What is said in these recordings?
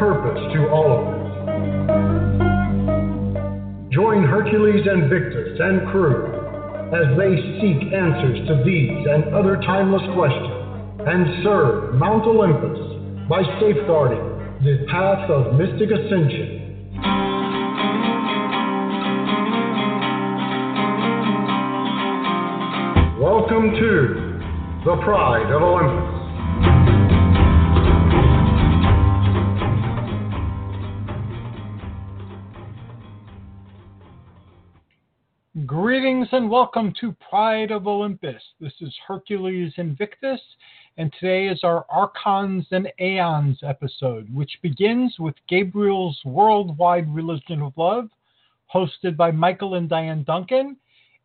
Purpose to all of us. Join Hercules Invictus and crew as they seek answers to these and other timeless questions and serve Mount Olympus by safeguarding the path of mystic ascension. Welcome to the Pride of Olympus. And welcome to Pride of Olympus. This is Hercules Invictus, and today is our Archons and Aeons episode, which begins with Gabriel's Worldwide Religion of Love, hosted by Michael and Dianne Dunkin.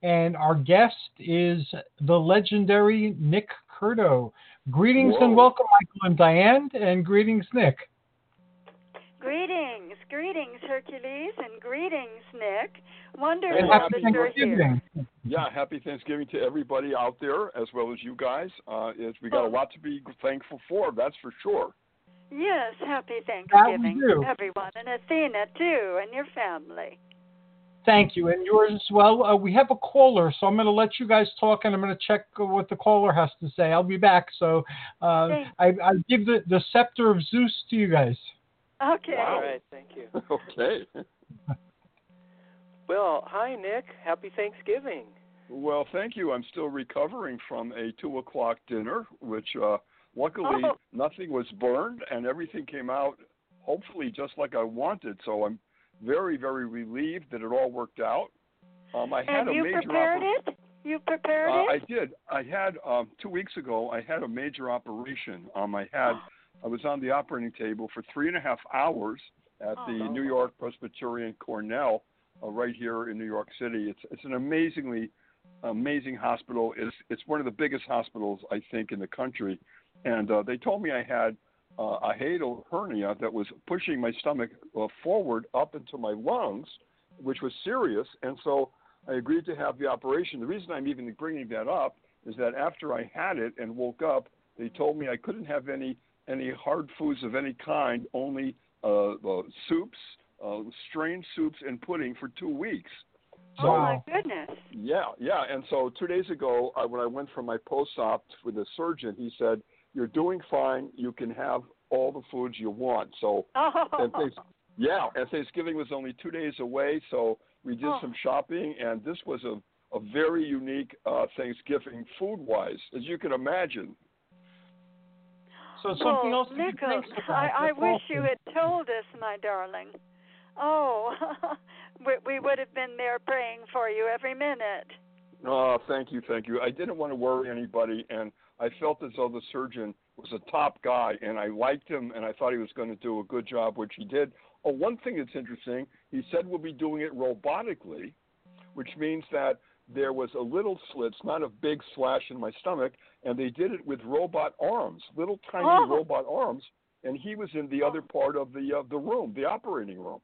And our guest is the legendary Nick Curto. Greetings and welcome, Michael and Dianne, and greetings, Nick. Greetings, greetings, Hercules, and greetings, Nick. Wonderful And happy that you're here. Yeah, happy Thanksgiving to everybody out there as well as you guys. Uh, is we got a lot to be thankful for, that's for sure. Yes, happy Thanksgiving to everyone, and Athena too, and your family. Thank you, and yours as well. Uh, we have a caller, so I'm going to let you guys talk, and I'm going to check what the caller has to say. I'll be back, so uh, I, I give the, the scepter of Zeus to you guys. Okay. Wow. All right, thank you. okay. Well, hi Nick. Happy Thanksgiving. Well, thank you. I'm still recovering from a two o'clock dinner, which uh, luckily Oh. nothing was burned and everything came out hopefully just like I wanted. So I'm very, very relieved that it all worked out. Um, I had And a you major prepared oper- it? You prepared Uh, I did. I had um, two weeks ago. I had a major operation. Um, I had. I was on the operating table for three and a half hours at the Oh. New York Presbyterian Cornell, uh, right here in New York City. It's it's an amazingly amazing hospital. It's it's one of the biggest hospitals I think in the country, and uh, they told me I had uh, a hiatal hernia that was pushing my stomach uh, forward up into my lungs, which was serious, and so I agreed to have the operation. The reason I'm even bringing that up is that after I had it and woke up, they told me I couldn't have any any hard foods of any kind, only uh, uh, soups, uh, strained soups, and pudding for two weeks. So oh my goodness. yeah, yeah. And so two days ago, I, when I went for my post-op with the surgeon, he said, "You're doing fine. You can have all the foods you want." So Oh. and thanks, yeah, and Thanksgiving was only two days away, so we did Oh. some shopping, and this was a a very unique uh, Thanksgiving food-wise, as you can imagine. So oh, something well, else to be Nichols, thankful about. I, I wish you had told us, my darling. Oh, we, we would have been there praying for you every minute. Oh, thank you, thank you. I didn't want to worry anybody, and I felt as though the surgeon was a top guy, and I liked him, and I thought he was going to do a good job, which he did. Oh, one thing that's interesting, he said we'll be doing it robotically, which means that there was a little slit, it's not a big slash in my stomach, and they did it with robot arms, little tiny Oh. robot arms, and he was in the other part of the uh, the room, the operating room.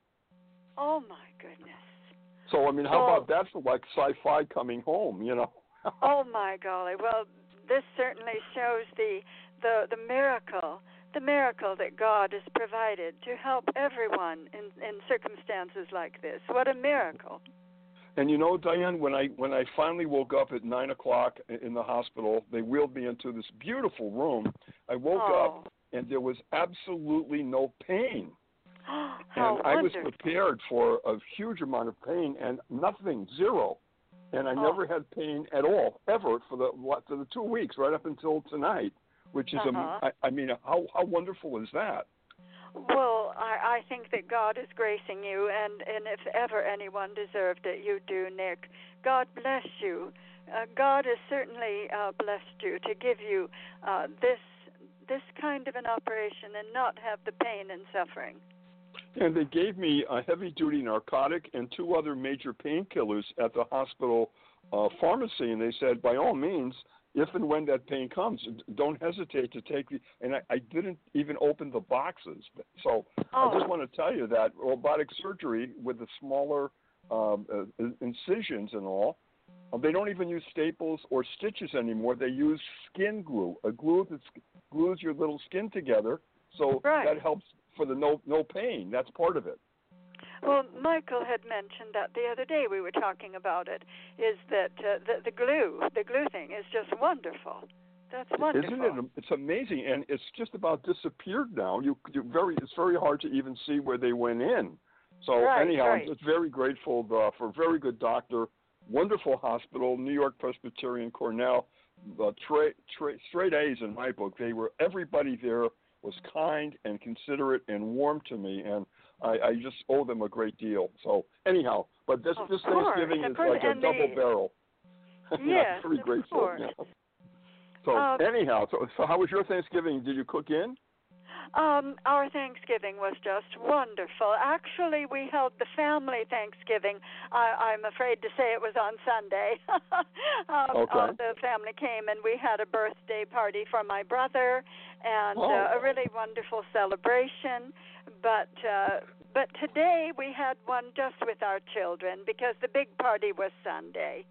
Oh my goodness. So I mean, how Oh. about that for like sci-fi coming home, you know? Oh my golly. Well, this certainly shows the the the miracle, the miracle that God has provided to help everyone in in circumstances like this. What a miracle. And you know, Dianne, when I when I finally woke up at nine o'clock in the hospital, they wheeled me into this beautiful room. I woke oh. up and there was absolutely no pain. How and I was prepared for a huge amount of pain and nothing, zero. And I Oh. never had pain at all, ever, for the what for the two weeks, right up until tonight, which is Uh-huh. I, I mean, how how wonderful is that? Well, I, I think that God is gracing you, and, and if ever anyone deserved it, you do, Nick. God bless you. Uh, God has certainly uh, blessed you to give you uh, this this kind of an operation and not have the pain and suffering. And they gave me a heavy duty narcotic and two other major painkillers at the hospital uh, pharmacy. And they said, by all means, if and when that pain comes, don't hesitate to take the. And I, I didn't even open the boxes. So I just Oh. want to tell you that robotic surgery with the smaller um, uh, incisions and all, uh, they don't even use staples or stitches anymore. They use skin glue, a glue that glues your little skin together. So Right. that helps for the no no pain. That's part of it. Well, Michael had mentioned that the other day. We were talking about it. Is that uh, the, the glue, the glue thing, is just wonderful. That's wonderful. Isn't it? It's amazing, and it's just about disappeared now. You, you very, it's very hard to even see where they went in. So Right, anyhow, right. I'm just very grateful uh, for a very good doctor, wonderful hospital, New York Presbyterian Cornell, uh, tra- tra- straight A's in my book. They were everybody there was kind and considerate and warm to me, and I, I just owe them a great deal. So anyhow, but this Of this course, Thanksgiving of is course, like a double the- barrel. Very of grateful. course. yeah. So Um, anyhow, so, so how was your Thanksgiving? Did you cook in? Um, our Thanksgiving was just wonderful. Actually, we held the family Thanksgiving. I, I'm afraid to say it was on Sunday. um, Okay. uh, the family came and we had a birthday party for my brother and Oh. uh, a really wonderful celebration. But uh, but today we had one just with our children because the big party was Sunday.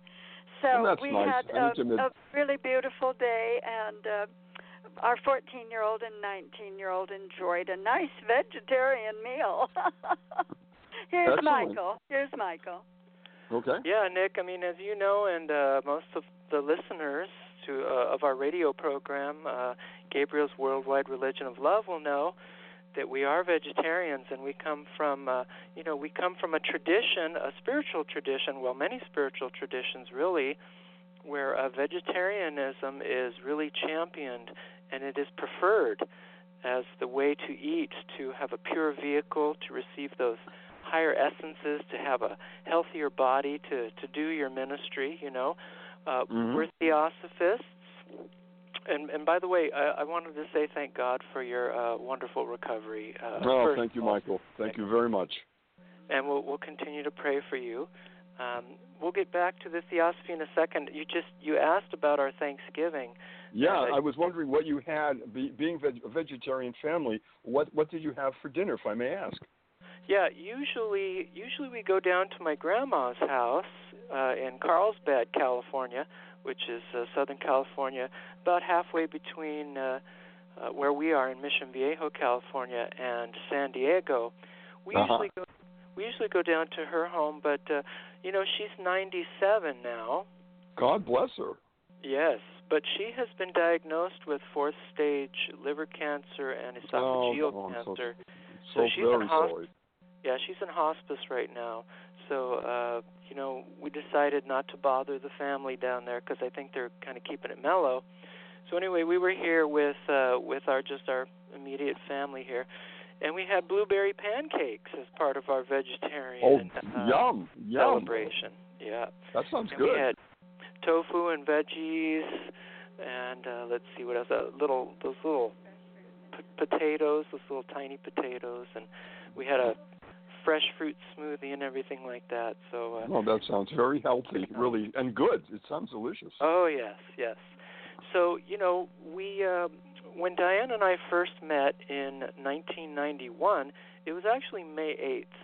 So we nice. had a, a really beautiful day and. Uh, our 14 year old and 19 year old enjoyed a nice vegetarian meal. Here's Excellent. Michael. Here's Michael. Okay. Yeah, Nick. I mean, as you know, and uh, most of the listeners to uh, of our radio program, uh, Gabriel's Worldwide Religion of Love, will know that we are vegetarians, and we come from, uh, you know, we come from a tradition, a spiritual tradition. Well, many spiritual traditions, really, where uh, vegetarianism is really championed and it is preferred as the way to eat, to have a pure vehicle, to receive those higher essences, to have a healthier body, to to do your ministry. You know, uh, Mhm. we're theosophists. And and by the way, I, I wanted to say thank God for your uh, wonderful recovery. Uh, Oh, thank you. Michael. Thank you very much. and we'll we'll continue to pray for you. Um, we'll get back to the theosophy in a second. You just you asked about our Thanksgiving. Yeah, Yeah, I was wondering what you had, be, being veg- a vegetarian family. What what did you have for dinner, if I may ask? Yeah, usually usually we go down to my grandma's house uh, in Carlsbad, California, which is uh, Southern California, about halfway between uh, uh, where we are in Mission Viejo, California, and San Diego. We Uh-huh. usually go we usually go down to her home, but uh, you know she's 97 now. God bless her. Yes, but she has been diagnosed with fourth stage liver cancer and esophageal oh, so- cancer. So, So she's in hosp- sorry. Yeah, she's in hospice right now. So, uh, you know, we decided not to bother the family down there because I think they're kind of keeping it mellow. So anyway, we were here with uh, with our just our immediate family here, and we had blueberry pancakes as part of our Oh, vegetarian uh, yum, yum. celebration. Yeah, That sounds and good. we had tofu and veggies, and uh, let's see what else. Uh, little those little p- potatoes, those little tiny potatoes, and we had a fresh fruit smoothie and everything like that. So. Uh, Oh, that sounds very healthy, really, and good. It sounds delicious. Oh yes, yes. So you know, we uh, when Dianne and I first met in 1991, it was actually May 8th,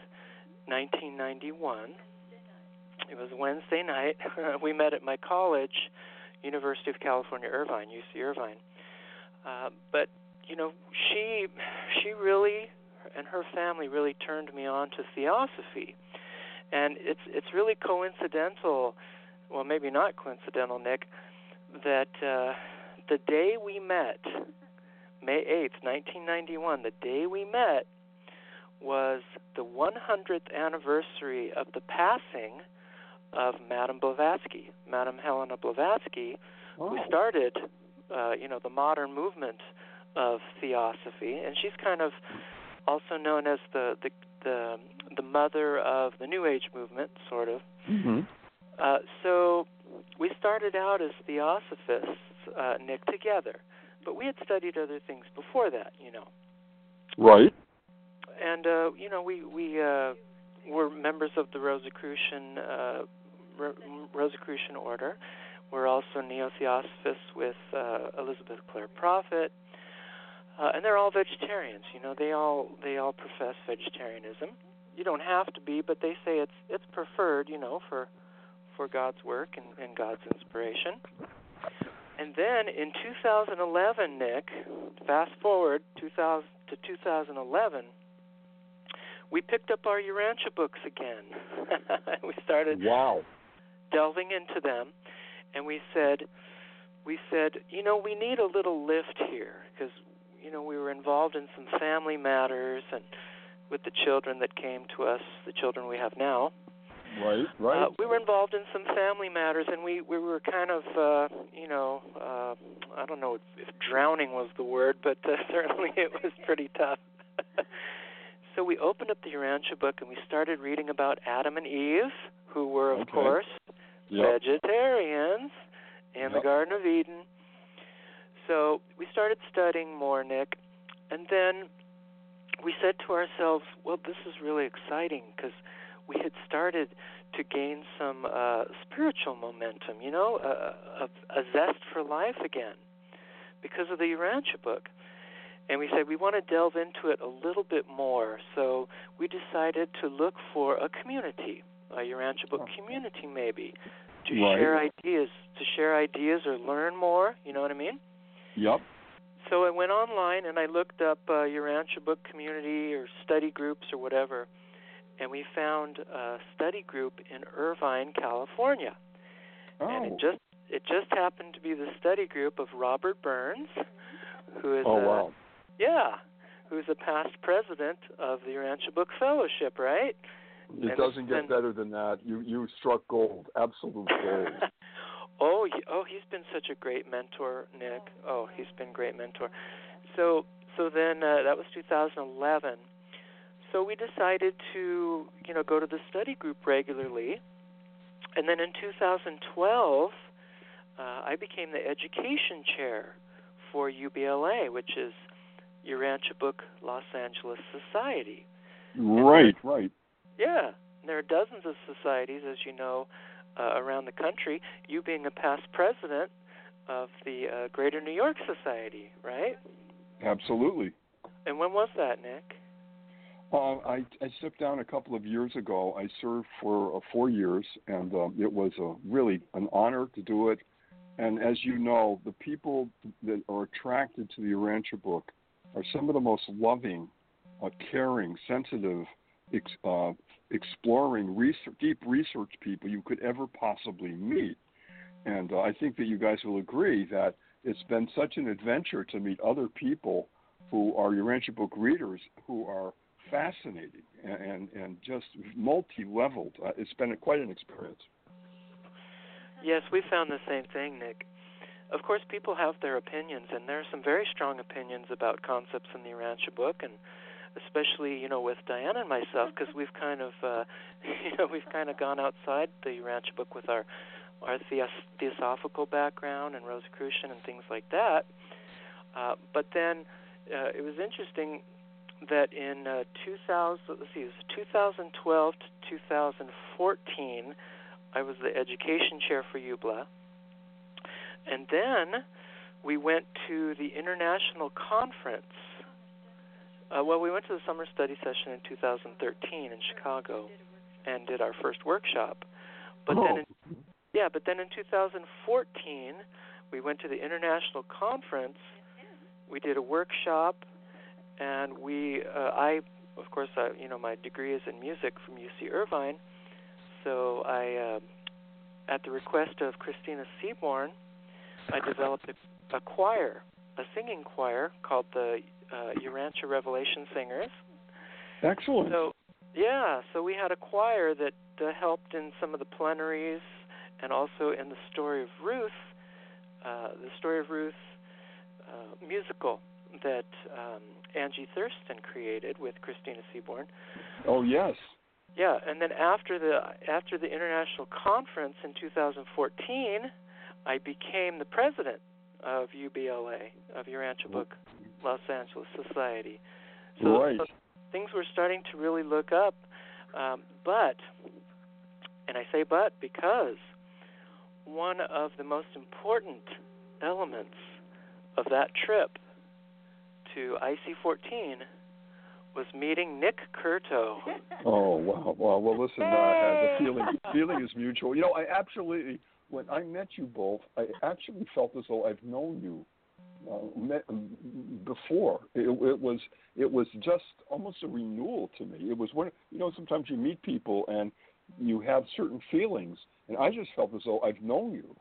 1991. It was Wednesday night. we met at my college, University of California, Irvine, UC Irvine. Uh, but you know, she she really and her family really turned me on to theosophy. and it's it's really coincidental. Well, maybe not coincidental, Nick, that uh, the day we met, May 8th, 1991, the day we met was the 100th anniversary of the passing of Madame Blavatsky, Madame Helena Blavatsky, Oh. who started, uh, you know, the modern movement of theosophy, and she's kind of also known as the the the, the mother of the New Age movement, sort of. hmm Uh, so we started out as theosophists, uh, Nick, together, but we had studied other things before that, you know. Right. And uh, you know, we we uh, were members of the Rosicrucian uh, Ro- Rosicrucian order. We're also neo-theosophists with uh, Elizabeth Clare Prophet, uh, and they're all vegetarians. You know, they all they all profess vegetarianism. You don't have to be, but they say it's it's preferred. You know, for for God's work and, and God's inspiration. And then in 2011, Nick, fast forward 2000 to 2011, we picked up our Urantia books again. we started Wow. delving into them, and we said, we said, you know, we need a little lift here because, you know, we were involved in some family matters and with the children that came to us, the children we have now. Right. Right. Uh, we were involved in some family matters, and we we were kind of, uh, you know, uh, I don't know if, if drowning was the word, but uh, certainly it was pretty tough. so we opened up the Urantia book and we started reading about Adam and Eve, who were, of Okay. course, Yep. vegetarians in the Garden of Eden. So we started studying more, Nick, and then we said to ourselves, well, this is really exciting because we had started to gain some uh, spiritual momentum, you know, a, a, a zest for life again because of the Urantia book. And we said we want to delve into it a little bit more. So we decided to look for a community, a Urantia book community maybe, to Right. share ideas, to share ideas or learn more, you know what I mean? Yep. So I went online and I looked up uh, Urantia book community or study groups or whatever, and we found a study group in Irvine, California. And Oh. it just it just happened to be the study group of Robert Burns, who is Oh a wow. yeah, who's a past president of the Urantia Book Fellowship, right? It and doesn't get then- better than that. You you struck gold. Absolute gold. oh, he- oh, he's been such a great mentor, Nick. Oh, he's been a great mentor. So, so then uh, that was 2011. So we decided to, you know, go to the study group regularly, and then in 2012, uh, I became the education chair for UBLA, which is Urantia Book Los Angeles Society. right. Right. Yeah, and there are dozens of societies, as you know, uh, around the country. You being a past president of the uh, Greater New York Society, right? Absolutely. And when was that, Nick? Uh, I, I stepped down a couple of years ago. I served for uh, four years, and um, it was a, really an honor to do it. And as you know, the people that are attracted to the Urantia book are some of the most loving, uh, caring, sensitive, ex, uh, exploring, research, deep research people you could ever possibly meet. And uh, I think that you guys will agree that it's been such an adventure to meet other people who are Urantia book readers who are fascinating and, and, and just multi-leveled. Uh, it's been quite an experience. Yes, we found the same thing, Nick. Of course, people have their opinions, and there are some very strong opinions about concepts in the Urantia book, and especially, you know, with Diana and myself, because we've kind of, uh, you know, we've kind of gone outside the Urantia book with our our theos- theosophical background and Rosicrucian and things like that. Uh, but then uh, it was interesting that in uh, 2000, let's see, it was 2012 to 2014, I was the education chair for UBLA. And then we went to the international conference. Uh, well, we went to the summer study session in 2013 in Chicago and did our first workshop. But then, in, yeah, but then in 2014, we went to the international conference. We did a workshop, and we, uh, I, of course, I, you know, my degree is in music from UC Irvine, so I, uh, at the request of Christina Seaborn, I developed a, a choir, a singing choir called the uh, Urantia Revelation Singers. Excellent. So, yeah, so we had a choir that uh, helped in some of the plenaries and also in the story of Ruth, uh, the story of Ruth uh, musical that um, Angie Thurston created with Christina Seaborn. Oh yes. Yeah, and then after the after the international conference in 2014, I became the president of UBLA of Urantia Book Los Angeles Society. So, right. so things were starting to really look up, um, but and I say but because one of the most important elements of that trip to IC14 was meeting Nick Curto. Oh wow, wow. Well, listen, uh, the feeling feeling is mutual. You know, I absolutely when I met you both, I actually felt as though I've known you Uh, um, before. It, it was it was just almost a renewal to me. It was when you know sometimes you meet people and you have certain feelings, and I just felt as though I've known you.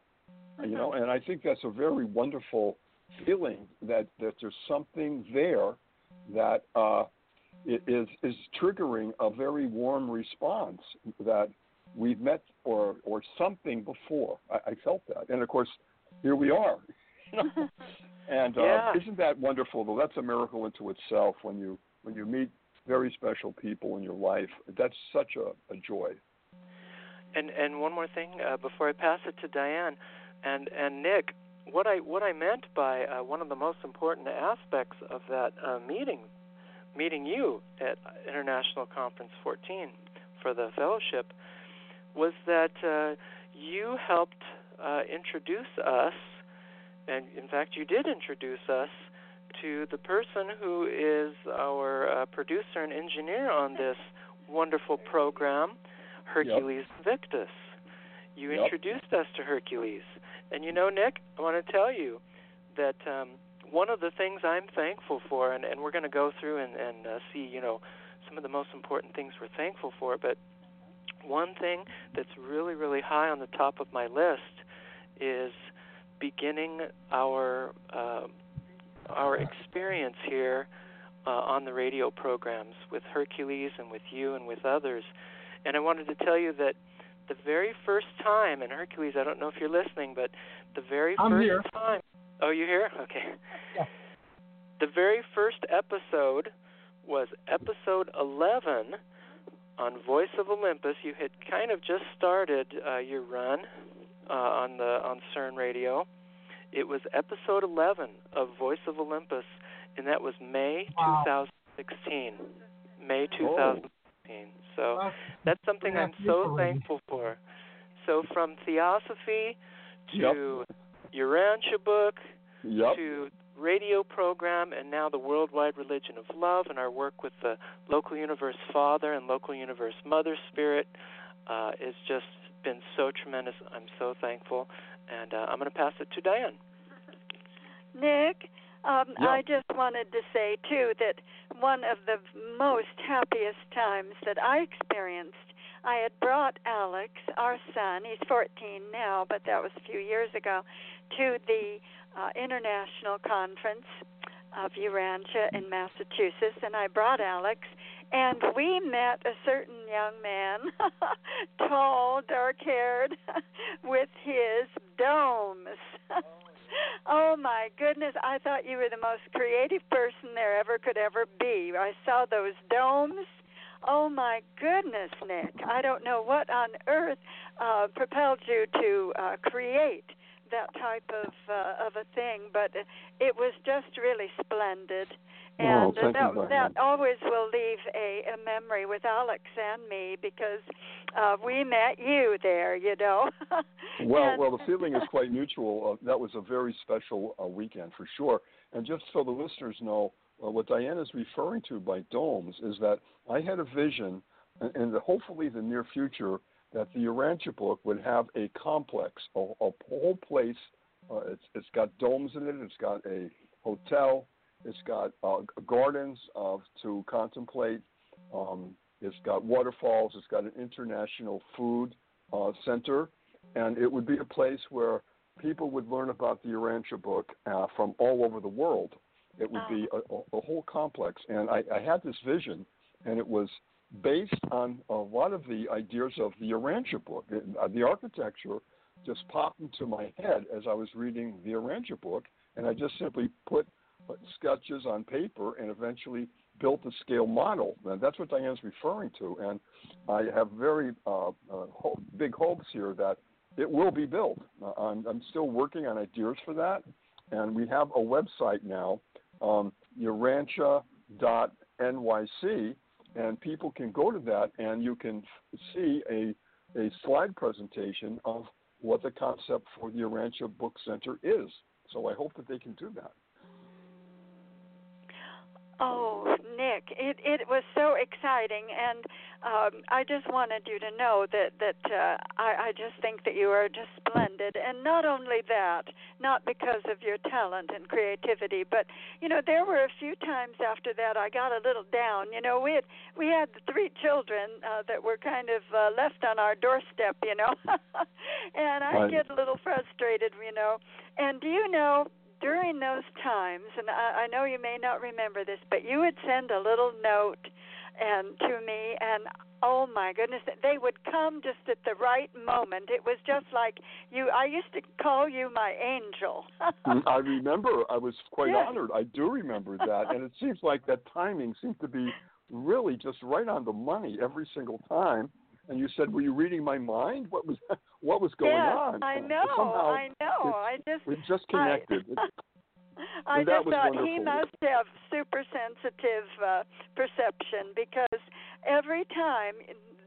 You mm-hmm. know, and I think that's a very wonderful feeling that that there's something there that uh, is is triggering a very warm response that we've met or or something before. I, I felt that, and of course, here we are. and uh, yeah. isn't that wonderful? Though that's a miracle into itself when you when you meet very special people in your life. That's such a, a joy. And and one more thing uh, before I pass it to Dianne and and Nick, what I what I meant by uh, one of the most important aspects of that uh, meeting, meeting you at International Conference 14 for the fellowship, was that uh, you helped uh, introduce us, and in fact you did introduce us to the person who is our uh, producer and engineer on this wonderful program, Hercules yep. Victus. You yep. introduced us to Hercules. And you know, Nick, I want to tell you that um, one of the things I'm thankful for, and, and we're going to go through and, and uh, see, you know, some of the most important things we're thankful for, but one thing that's really, really high on the top of my list is beginning our uh, our experience here uh, on the radio programs with Hercules and with you and with others. And I wanted to tell you that the very first time, and Hercules, I don't know if you're listening, but the very I'm first here. time. Oh, you here? Okay. Yeah. The very first episode was episode 11 on Voice of Olympus. You had kind of just started uh, your run uh, on the on CERN Radio. It was episode 11 of Voice of Olympus, and that was May Wow. 2016. May Oh. 2016. So Well, that's something Yeah, I'm so thankful for. So from Theosophy Yep. to Urantia book Yep. to radio program and now the worldwide religion of love and our work with the local universe father and local universe mother spirit uh, has just been so tremendous. I'm so thankful. And uh, i'm going to pass it to diane. Nick, um, Yeah. I just wanted to say too that one of the most happiest times that I experienced, I had brought Alex, our son, he's 14 now, but that was a few years ago, to the uh, international conference of Urantia in Massachusetts, and I brought Alex, and we met a certain young man, tall, dark-haired, with his domes. Oh my goodness, I thought you were the most creative person there ever could ever be. I saw those domes. Oh my goodness, Nick. I don't know what on earth uh propelled you to uh create that type of uh, of a thing, but it was just really splendid. Oh, And you that that always will leave a, a memory with Alex and me because uh we met you there, you know. Well, And- well, the feeling is quite mutual. Uh, that was a very special uh, weekend for sure. And just so the listeners know, uh, what Dianne is referring to by domes is that I had a vision, and, and hopefully the near future, that the Urantia book would have a complex, a, a whole place. Uh, it's, it's got domes in it. It's got a hotel. It's got uh, gardens uh, to contemplate. Um, it's got waterfalls. It's got an international food uh, center, and it would be a place where people would learn about the Urantia book uh, from all over the world. It would be a, a, a whole complex, and I, I had this vision, and it was based on a lot of the ideas of the Urantia book. Uh, the architecture just popped into my head as I was reading the Urantia book, and I just simply put sketches on paper and eventually built a scale model. And that's what Dianne's referring to. And I have very uh, uh, ho- big hopes here that it will be built. Uh, I'm, I'm, still working on ideas for that. And we have a website now, um, urantia.nyc, and people can go to that and you can see a, a slide presentation of what the concept for the Urantia Book Center is. So I hope that they can do that. Oh, Nick, it it was so exciting, and um, I just wanted you to know that that uh, I I just think that you are just splendid, and not only that, not because of your talent and creativity, but you know there were a few times after that I got a little down. You know, we had we had the three children uh, that were kind of uh, left on our doorstep, you know, and I right. get a little frustrated, you know. And do you know? During those times, and I, I know you may not remember this, but you would send a little note and to me, and oh my goodness, they would come just at the right moment. It was just like you. I used to call you my angel. Mm, I remember. I was quite yes. honored. I do remember that, and it seems like that timing seemed to be really just right on the money every single time and you said, "Were you reading my mind? What was what was going yes, on?" I know. Somehow I know. I just we just connected. I, I just thought wonderful. he must have super sensitive uh, perception because every time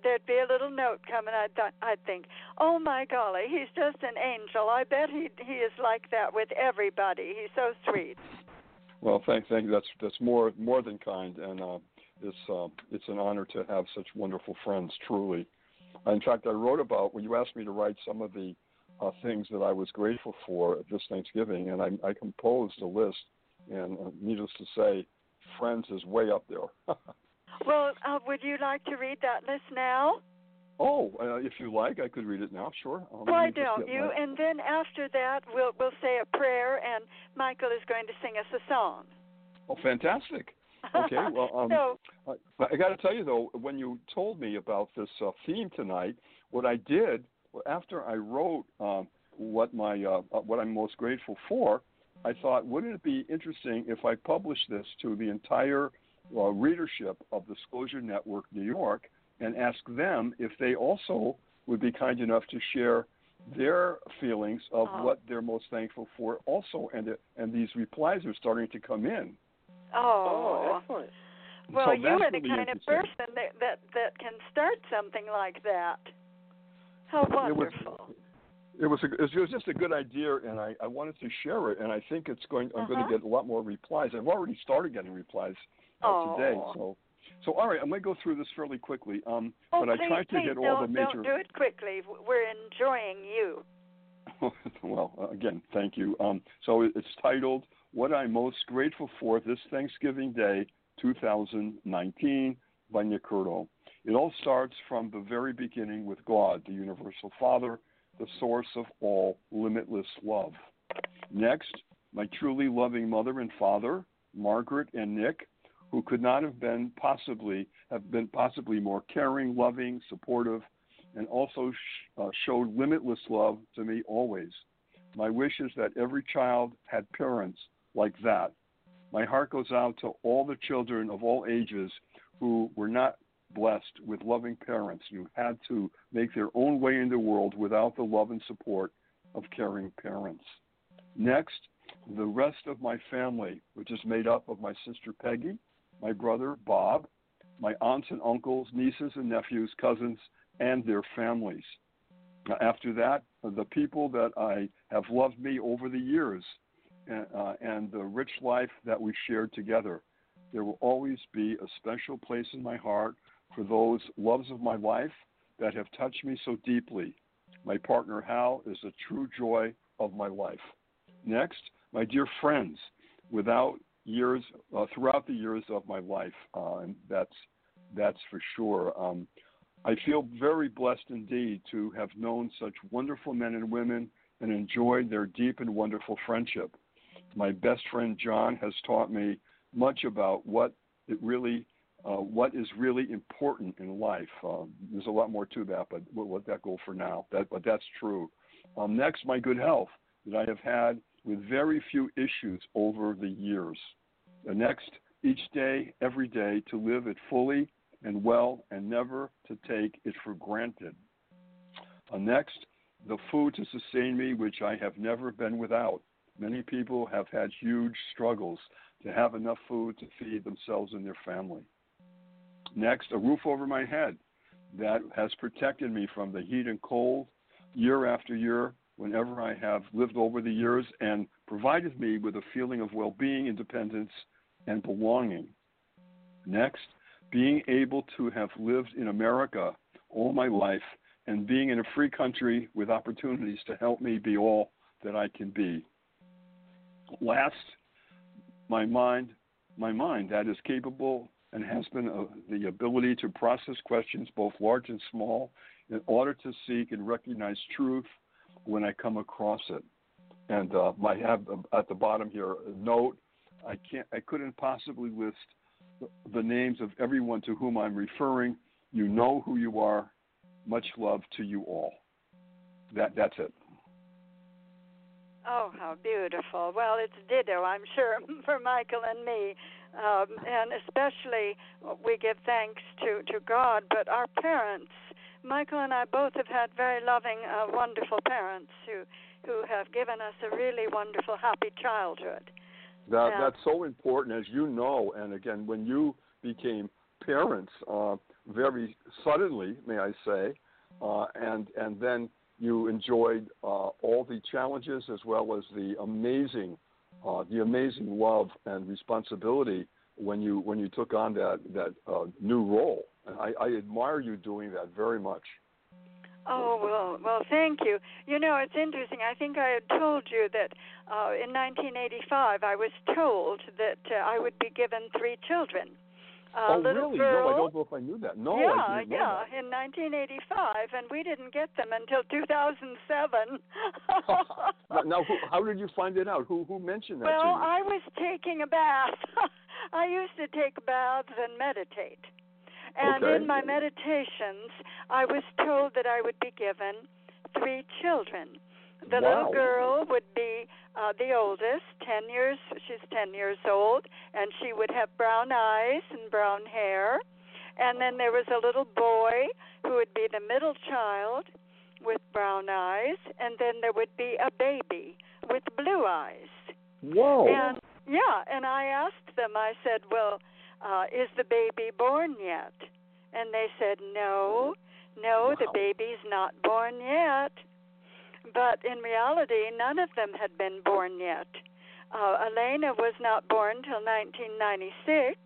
there'd be a little note coming, I'd th- I'd think, "Oh my golly, he's just an angel. I bet he he is like that with everybody. He's so sweet." Well, thank thank you. That's that's more more than kind, and uh, it's uh, it's an honor to have such wonderful friends. Truly, in fact, I wrote about when you asked me to write some of the uh, things that I was grateful for this Thanksgiving, and I, I composed a list. And uh, needless to say, friends is way up there. well, uh, would you like to read that list now? Oh, uh, if you like, I could read it now. Sure. Um, Why don't you? My... And then after that, we'll we'll say a prayer, and Michael is going to sing us a song. Oh, fantastic. Okay. Well, um, so, I, I got to tell you though, when you told me about this uh, theme tonight, what I did after I wrote um, what my uh, uh, what I'm most grateful for, I thought, wouldn't it be interesting if I published this to the entire uh, readership of the Disclosure Network New York and ask them if they also would be kind enough to share their feelings of oh. what they're most thankful for also and and these replies are starting to come in Oh, oh excellent. Well, so you are the kind of person that, that that can start something like that. How wonderful. It was, it was a, it was just a good idea, and I, I wanted to share it, and I think it's going. I'm going Uh-huh. to get a lot more replies. I've already started getting replies uh, today, Oh. so so all right. I'm going to go through this fairly quickly. Um, Oh, but I tried to get all the major. don't do it quickly. We're enjoying you. well, again, thank you. Um, so it's titled "What I'm Most Grateful for This Thanksgiving Day, 2019" by Nick Curto. It all starts from the very beginning with God, the Universal Father, the source of all limitless love. Next, my truly loving mother and father, Margaret and Nick, who could not have been possibly have been possibly more caring, loving, supportive, and also sh- uh, showed limitless love to me always. My wish is that every child had parents like that. My heart goes out to all the children of all ages who were not blessed with loving parents who had to make their own way in the world without the love and support of caring parents. Next, the rest of my family, which is made up of my sister Peggy, my brother Bob, my aunts and uncles, nieces and nephews, cousins, and their families. After that, the people that I have loved me over the years uh, and the rich life that we shared together. There will always be a special place in my heart for those loves of my life that have touched me so deeply. My partner Hal is the true joy of my life. Next, my dear friends, without years uh, throughout the years of my life, uh, and that's that's for sure. Um, I feel very blessed indeed to have known such wonderful men and women and enjoyed their deep and wonderful friendship. My best friend John has taught me much about what it really, uh, what is really important in life. Uh, there's a lot more to that, but we'll let that go for now. That, but that's true. Um, next, my good health that I have had with very few issues over the years. The next, each day, every day, to live it fully and well and never to take it for granted. Uh, next, the food to sustain me, which I have never been without. Many people have had huge struggles to have enough food to feed themselves and their family. Next, a roof over my head that has protected me from the heat and cold year after year whenever I have lived over the years and provided me with a feeling of well being, independence, and belonging. Next, being able to have lived in America all my life and being in a free country with opportunities to help me be all that I can be. Last, my mind, my mind that is capable and has been uh, the ability to process questions both large and small in order to seek and recognize truth when I come across it. And uh, I have uh, at the bottom here a note. I can't. I couldn't possibly list the, the names of everyone to whom I'm referring. You know who you are. Much love to you all. That that's it. Oh, how beautiful. Well, it's ditto, I'm sure, for Michael and me. Um, and especially we give thanks to, to God, but our parents, Michael and I both have had very loving, uh, wonderful parents who, who have given us a really wonderful, happy childhood. That, that's so important, as you know. And again, when you became parents, uh, very suddenly, may I say, uh, and and then you enjoyed uh, all the challenges as well as the amazing, uh, the amazing love and responsibility when you when you took on that that uh, new role. And I, I admire you doing that very much. Oh well, well, thank you. You know, it's interesting. I think I had told you that uh, in 1985 I was told that uh, I would be given three children. Uh, oh little really? Girl, no, I don't know if I knew that. No, yeah, I didn't know yeah, that. in 1985, and we didn't get them until 2007. now, now who, how did you find it out? Who who mentioned that well, to you? I was taking a bath. I used to take baths and meditate. And Okay. in my meditations, I was told that I would be given three children. The Wow. little girl would be uh, the oldest, 10 years, she's 10 years old, and she would have brown eyes and brown hair. And then there was a little boy who would be the middle child with brown eyes, and then there would be a baby with blue eyes. Whoa. And yeah, and I asked them. I said, "Well, uh, is the baby born yet?" And they said, "No, no, the baby's not born yet." But in reality, none of them had been born yet. Uh, Elena was not born till 1996,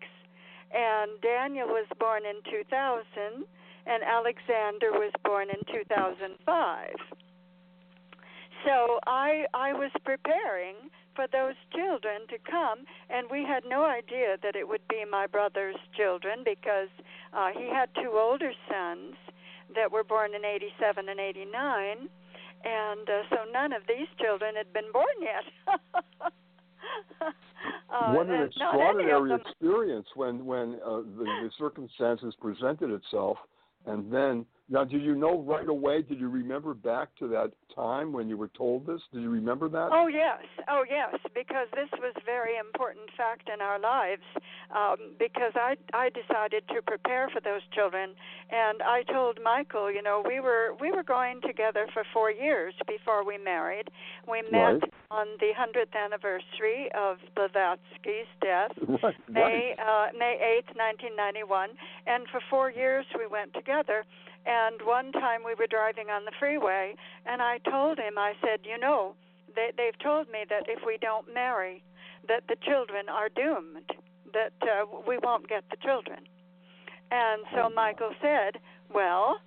and Daniel was born in 2000, and Alexander was born in 2005. So I I was preparing for those children to come, and we had no idea that it would be my brother's children because uh, he had two older sons that were born in '87 and '89, and uh, so none of these children had been born yet. uh, what an and not any of extraordinary experience when when uh, the, the circumstances presented itself, and then now, did you know right away? Did you remember back to that time when you were told this? Did you remember that? Oh yes, oh yes, because this was very important fact in our lives. Um, because I I decided to prepare for those children, and I told Michael, you know, we were we were going together for four years before we married. We met Right. on the hundredth anniversary of Blavatsky's death. right, May uh, May eighth, nineteen ninety one, and for four years we went together. And one time we were driving on the freeway, and I told him, I said, you know, they they've told me that if we don't marry, that the children are doomed, that uh, we won't get the children. And so Michael said, well.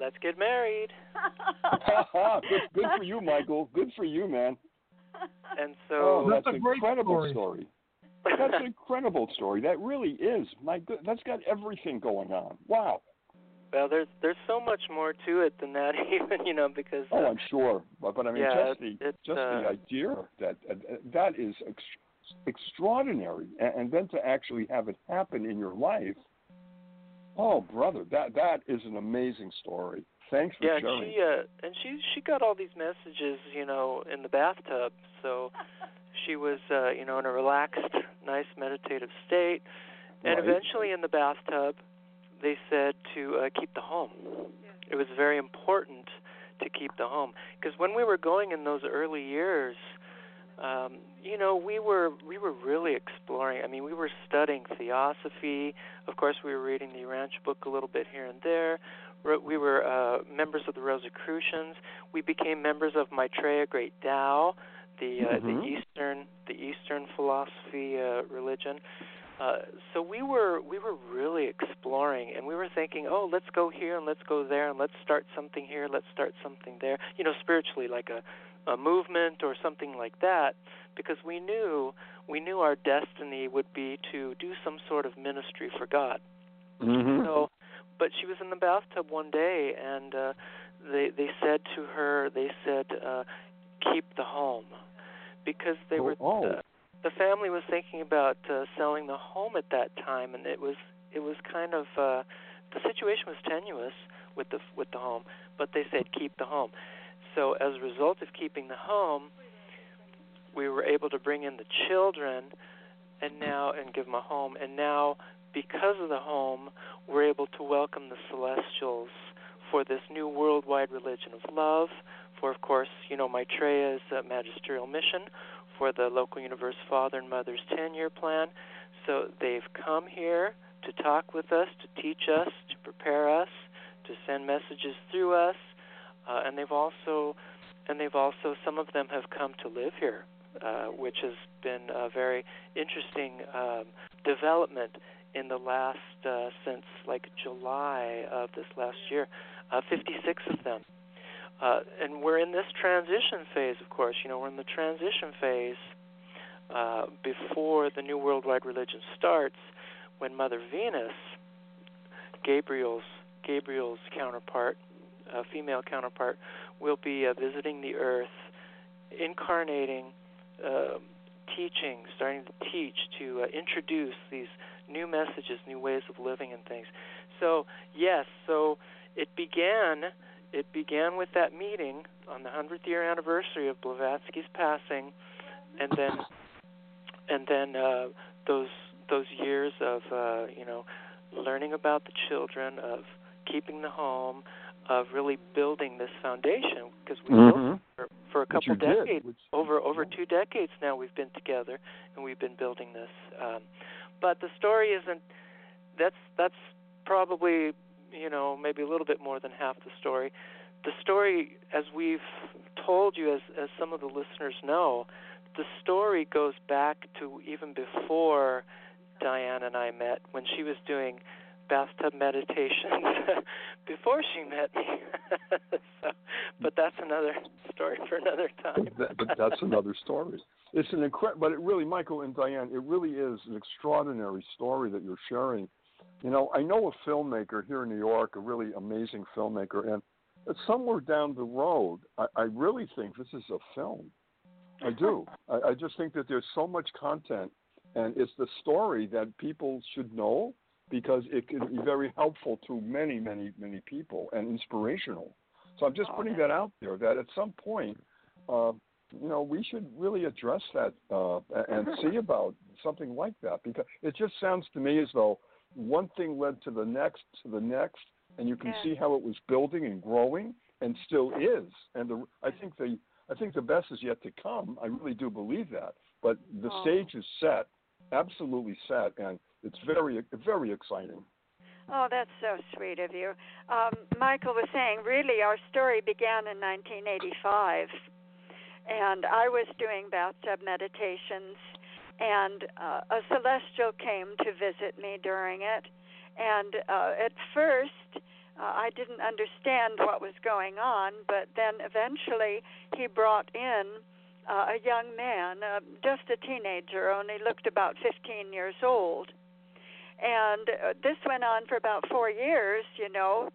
Let's get married. good, good for you, Michael. Good for you, man. And Oh, so That's that's a an great incredible story. story. That's an incredible story. That really is. My good. That's got everything going on. Wow. Well, there's there's so much more to it than that, even you know, because. Oh, I'm sure, but, but I mean, yeah, just the just uh, the idea that uh, that is ex- extraordinary, and, and then to actually have it happen in your life. Oh, brother, that that is an amazing story. Thanks for yeah, sharing. and she uh, and she she got all these messages, you know, in the bathtub. So she was, uh, you know, in a relaxed, nice meditative state. And Right. eventually, in the bathtub, they said to uh, keep the home. It was very important to keep the home because when we were going in those early years, um, you know, we were we were really exploring. I mean, we were studying theosophy. Of course, we were reading the Urantia book a little bit here and there. We were uh, members of the Rosicrucians. We became members of Maitreya Great Tao, the uh, Mhm. the Eastern the Eastern philosophy uh, religion. Uh, so we were we were really exploring, and we were thinking, oh, let's go here and let's go there, and let's start something here, let's start something there. You know, spiritually, like a a movement or something like that, because we knew we knew our destiny would be to do some sort of ministry for God. Mhm. So, but she was in the bathtub one day, and uh, they they said to her, they said, uh, keep the home, because they Oh, were oh. uh, the family was thinking about uh, selling the home at that time, and it was it was kind of uh, the situation was tenuous with the with the home, but they said keep the home. So as a result of keeping the home, we were able to bring in the children, and now and give them a home, and now because of the home, we're able to welcome the celestials for this new worldwide religion of love. For of course, you know Maitreya's uh, magisterial mission for the local universe father and mother's 10 year plan. So they've come here to talk with us, to teach us, to prepare us, to send messages through us, uh, and they've also and they've also some of them have come to live here, uh, which has been a very interesting um, development in the last uh, since like July of this last year. Uh, 56 of them. Uh, and we're in this transition phase, of course. You know, we're in the transition phase uh, before the new worldwide religion starts, when Mother Venus, Gabriel's Gabriel's counterpart, uh, female counterpart, will be uh, visiting the Earth, incarnating, uh, teaching, starting to teach, to uh, introduce these new messages, new ways of living and things. So yes, so it began it began with that meeting on the 100th year anniversary of Blavatsky's passing, and then and then uh, those those years of uh, you know learning about the children, of keeping the home, of really building this foundation because we built Mhm. it for, for a couple you did, decades which- over over two decades now we've been together and we've been building this um but the story isn't that's that's probably you know maybe a little bit more than half the story the story as we've told you as as some of the listeners know the story goes back to even before Diane and I met when she was doing bathtub meditations before she met me so, but that's another story for another time that, but that's another story. It's an incredible, but it really, Michael and Diane, it really is an extraordinary story that you're sharing. You know, I know a filmmaker here in New York, a really amazing filmmaker, and somewhere down the road, I, I really think this is a film. I do. I, I just think that there's so much content, and it's the story that people should know because it can be very helpful to many, many, many people and inspirational. So I'm just Oh, putting that- that out there that at some point, uh, you know, we should really address that uh, and see about something like that because it just sounds to me as though one thing led to the next, to the next, and you can Yeah. see how it was building and growing and still is. And the, I think the I think the best is yet to come. I really do believe that. But the Oh. stage is set, absolutely set, and it's very very exciting. Oh, that's so sweet of you. Um, Michael was saying, really, our story began in 1985, and I was doing bathtub meditations, and uh, a celestial came to visit me during it. And uh, at first, uh, I didn't understand what was going on, but then eventually he brought in uh, a young man, uh, just a teenager, only looked about 15 years old and uh, this went on for about four years, you know,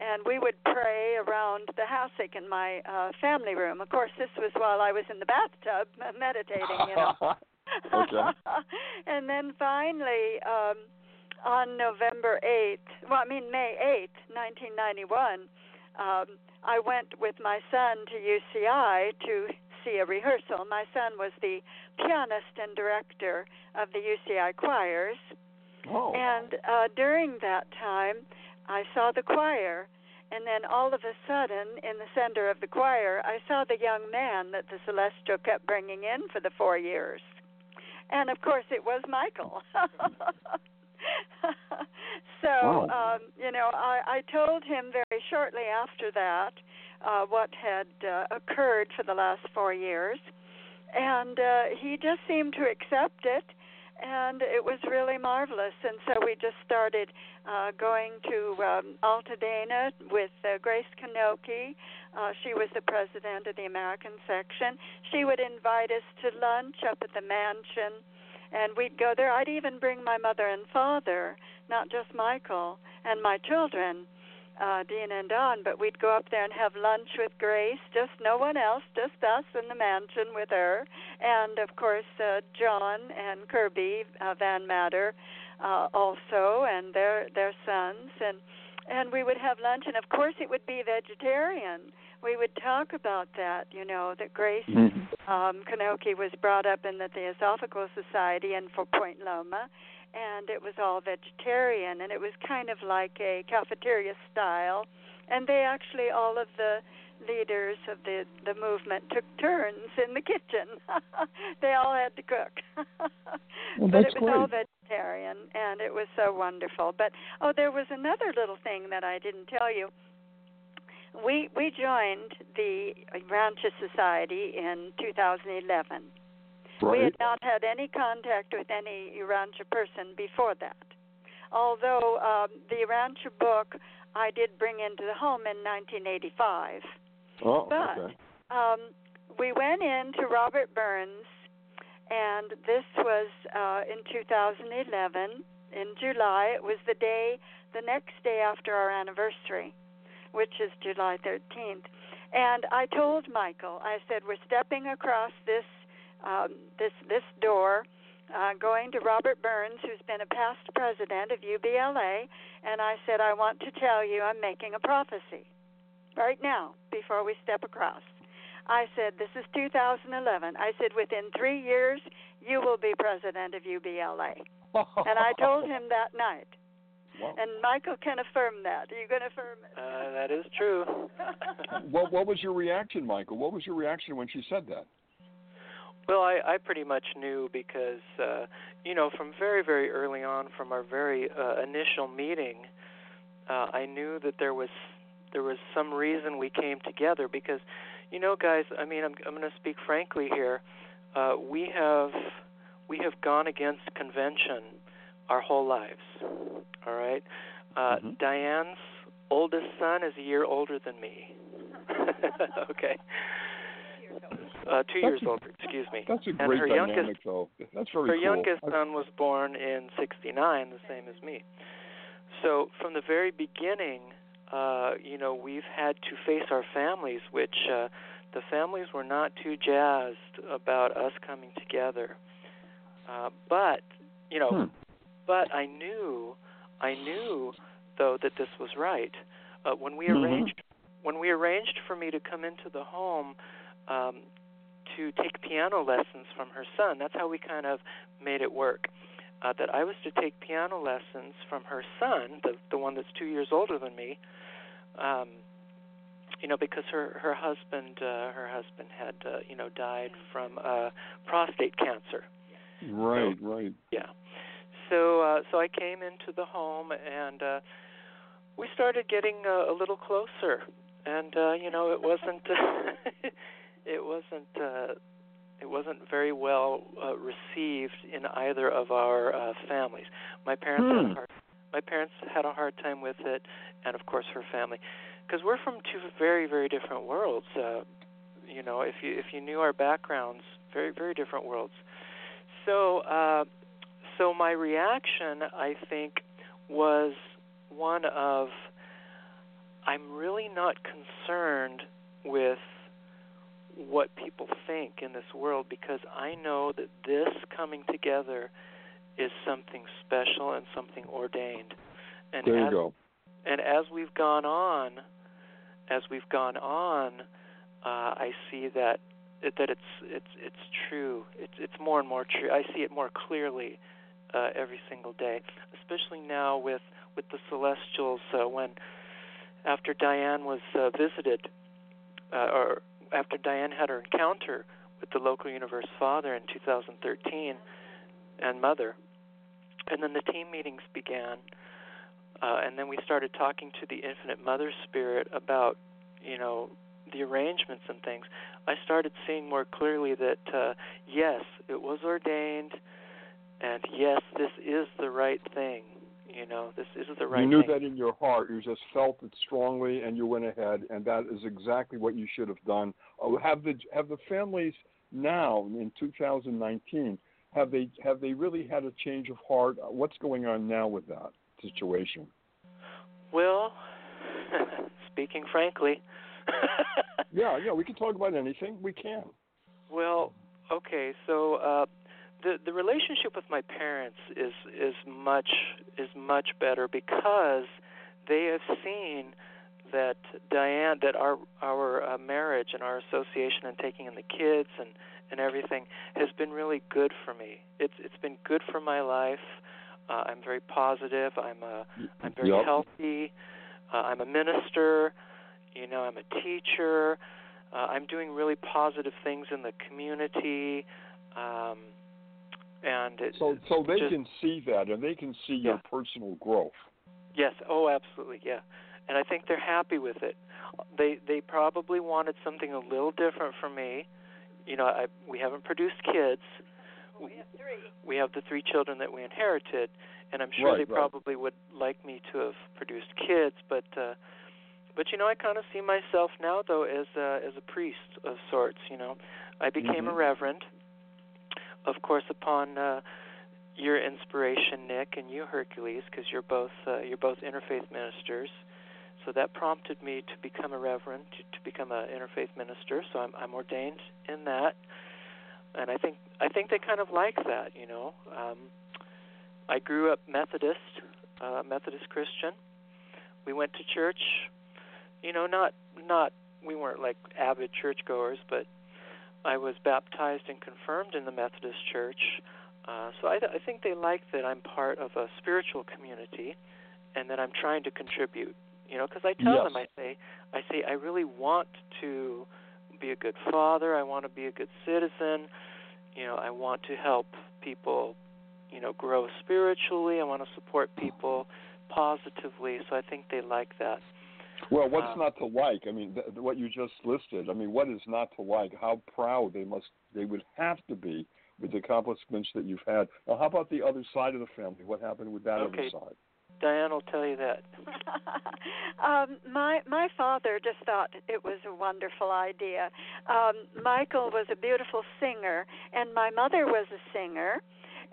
and we would pray around the hassock in my uh, family room. Of course, this was while I was in the bathtub meditating, you know. okay. and then finally, um, on November 8th, well, I mean May 8th, 1991, um, I went with my son to UCI to see a rehearsal. My son was the pianist and director of the UCI choirs. Oh. And uh, during that time, I saw the choir, and then all of a sudden, in the center of the choir, I saw the young man that the Celestial kept bringing in for the four years. And of course, it was Michael. so, Wow. um, you know, I, I told him very shortly after that uh, what had uh, occurred for the last four years. And uh, he just seemed to accept it and it was really marvelous. And so we just started uh, going to um, Altadena with uh, Grace Knoche. Uh, she was the president of the American section. She would invite us to lunch up at the mansion, and we'd go there. I'd even bring my mother and father, not just Michael, and my children. Uh, Dina and Don, but we'd go up there and have lunch with Grace, just no one else, just us in the mansion with her, and of course uh, John and Kirby uh, Van Mater uh, also, and their their sons, and and we would have lunch, and of course it would be vegetarian. We would talk about that, you know, that Grace Mhm. um, Knoche was brought up in the Theosophical Society and for Point Loma, and it was all vegetarian, and it was kind of like a cafeteria style. And they actually, all of the leaders of the the movement took turns in the kitchen. they all had to cook. Well, but it was all vegetarian, and it was so wonderful. But oh, there was another little thing that I didn't tell you. We we joined the Urantia Society in 2011. Right. We had not had any contact with any Urantia person before that. Although um, the Urantia book I did bring into the home in 1985. Oh, But okay. um, we went in to Robert Burns, and this was uh, in 2011 in July. It was the day, the next day after our anniversary, which is July 13th. And I told Michael, I said, we're stepping across this um, this this door, uh, going to Robert Burns, who's been a past president of UBLA, and I said, I want to tell you, I'm making a prophecy right now before we step across. I said, This is 2011. I said, Within three years, you will be president of UBLA. And I told him that night. Wow. And Michael can affirm that. Are you going to affirm it? Uh, that is true. what what was your reaction, Michael? What was your reaction when she said that? Well, I, I pretty much knew because, uh, you know, from very, very early on, from our very uh, initial meeting, uh, I knew that there was there was some reason we came together because, you know, guys. I mean, I'm I'm going to speak frankly here. Uh, we have we have gone against convention our whole lives. All right. Uh, Mhm. Diane's oldest son is a year older than me. okay. Uh, two years That's a- older, excuse me. That's a And great her dynamic, youngest- though. That's very her cool. youngest I- son was born in '69, the same as me. So from the very beginning, uh, you know, we've had to face our families, which uh, the families were not too jazzed about us coming together. Uh, but you know, Hmm. But I knew, I knew though that this was right. Uh, when we Mhm. arranged, when we arranged for me to come into the home um, to take piano lessons from her son, that's how we kind of made it work. Uh, that I was to take piano lessons from her son, the the one that's two years older than me. Um, you know, because her her husband uh, her husband had uh, you know died from uh, prostate cancer. Right, right. Yeah. So uh, so I came into the home and uh, we started getting uh, a little closer, and uh, you know it wasn't it wasn't uh, it wasn't very well uh, received in either of our uh, families. My parents had Hmm. a hard, my parents had a hard time with it, and of course her family, because we're from two very very different worlds. Uh, you know, if you if you knew our backgrounds, very very different worlds. So, uh, so my reaction, I think, was one of I'm really not concerned with what people think in this world because I know that this coming together is something special and something ordained. And there you as, go. And as we've gone on, as we've gone on, uh, I see that that it's it's it's true. It's it's more and more true. I see it more clearly uh, every single day, especially now with with the celestials. Uh, when after Diane was uh, visited, uh, or after Diane had her encounter with the local universe father in 2013 and mother, and then the team meetings began, uh, and then we started talking to the Infinite Mother Spirit about, you know, the arrangements and things. I started seeing more clearly that uh, yes, it was ordained, and yes, this is the right thing. You know, this is the right. Thing. You knew thing. that in your heart. You just felt it strongly, and you went ahead, and that is exactly what you should have done. Uh, have the have the families now in 2019 have they have they really had a change of heart? Uh, What's going on now with that situation? Well, speaking frankly. Yeah, yeah, we can talk about anything. We can. Well, okay, so uh, the the relationship with my parents is is much is much better because they have seen that Diane that our our uh, marriage and our association and taking in the kids and and everything has been really good for me. It's it's been good for my life. Uh, I'm very positive. I'm a I'm very Yep. healthy. Uh, I'm a minister. You know, I'm a teacher. Uh, I'm doing really positive things in the community. Um, and it, So so they just- can see that, and they can see your personal growth. Yes, oh absolutely, yeah. And I think they're happy with it. They they probably wanted something a little different from me. You know, I we haven't produced kids. We have three. We have the three children that we inherited, and I'm sure Right, they right. probably would like me to have produced kids, but uh but you know, I kind of see myself now though as a, as a priest of sorts, you know. I became a Mhm. reverend of course upon uh your inspiration, Nick, and you, Hercules, because you're both uh, you're both interfaith ministers. So that prompted me to become a reverend, to, to become an interfaith minister. So I'm, I'm ordained in that, and I think I think they kind of like that. You know, um, I grew up Methodist, uh, Methodist Christian. We went to church. You know, not not we weren't like avid churchgoers, but I was baptized and confirmed in the Methodist Church. Uh, so I, th- I think they like that I'm part of a spiritual community, and that I'm trying to contribute. You know, because I tell Yes. them, I say, I say, I really want to be a good father. I want to be a good citizen. You know, I want to help people. You know, grow spiritually. I want to support people positively. So I think they like that. Well, what's Uh, not to like? I mean, th- what you just listed. I mean, what is not to like? How proud they must, they would have to be with the accomplishments that you've had. Now, how about the other side of the family? What happened with that Okay. other side? Diane will tell you that. um, my my father just thought it was a wonderful idea. Um, Michael was a beautiful singer, and my mother was a singer,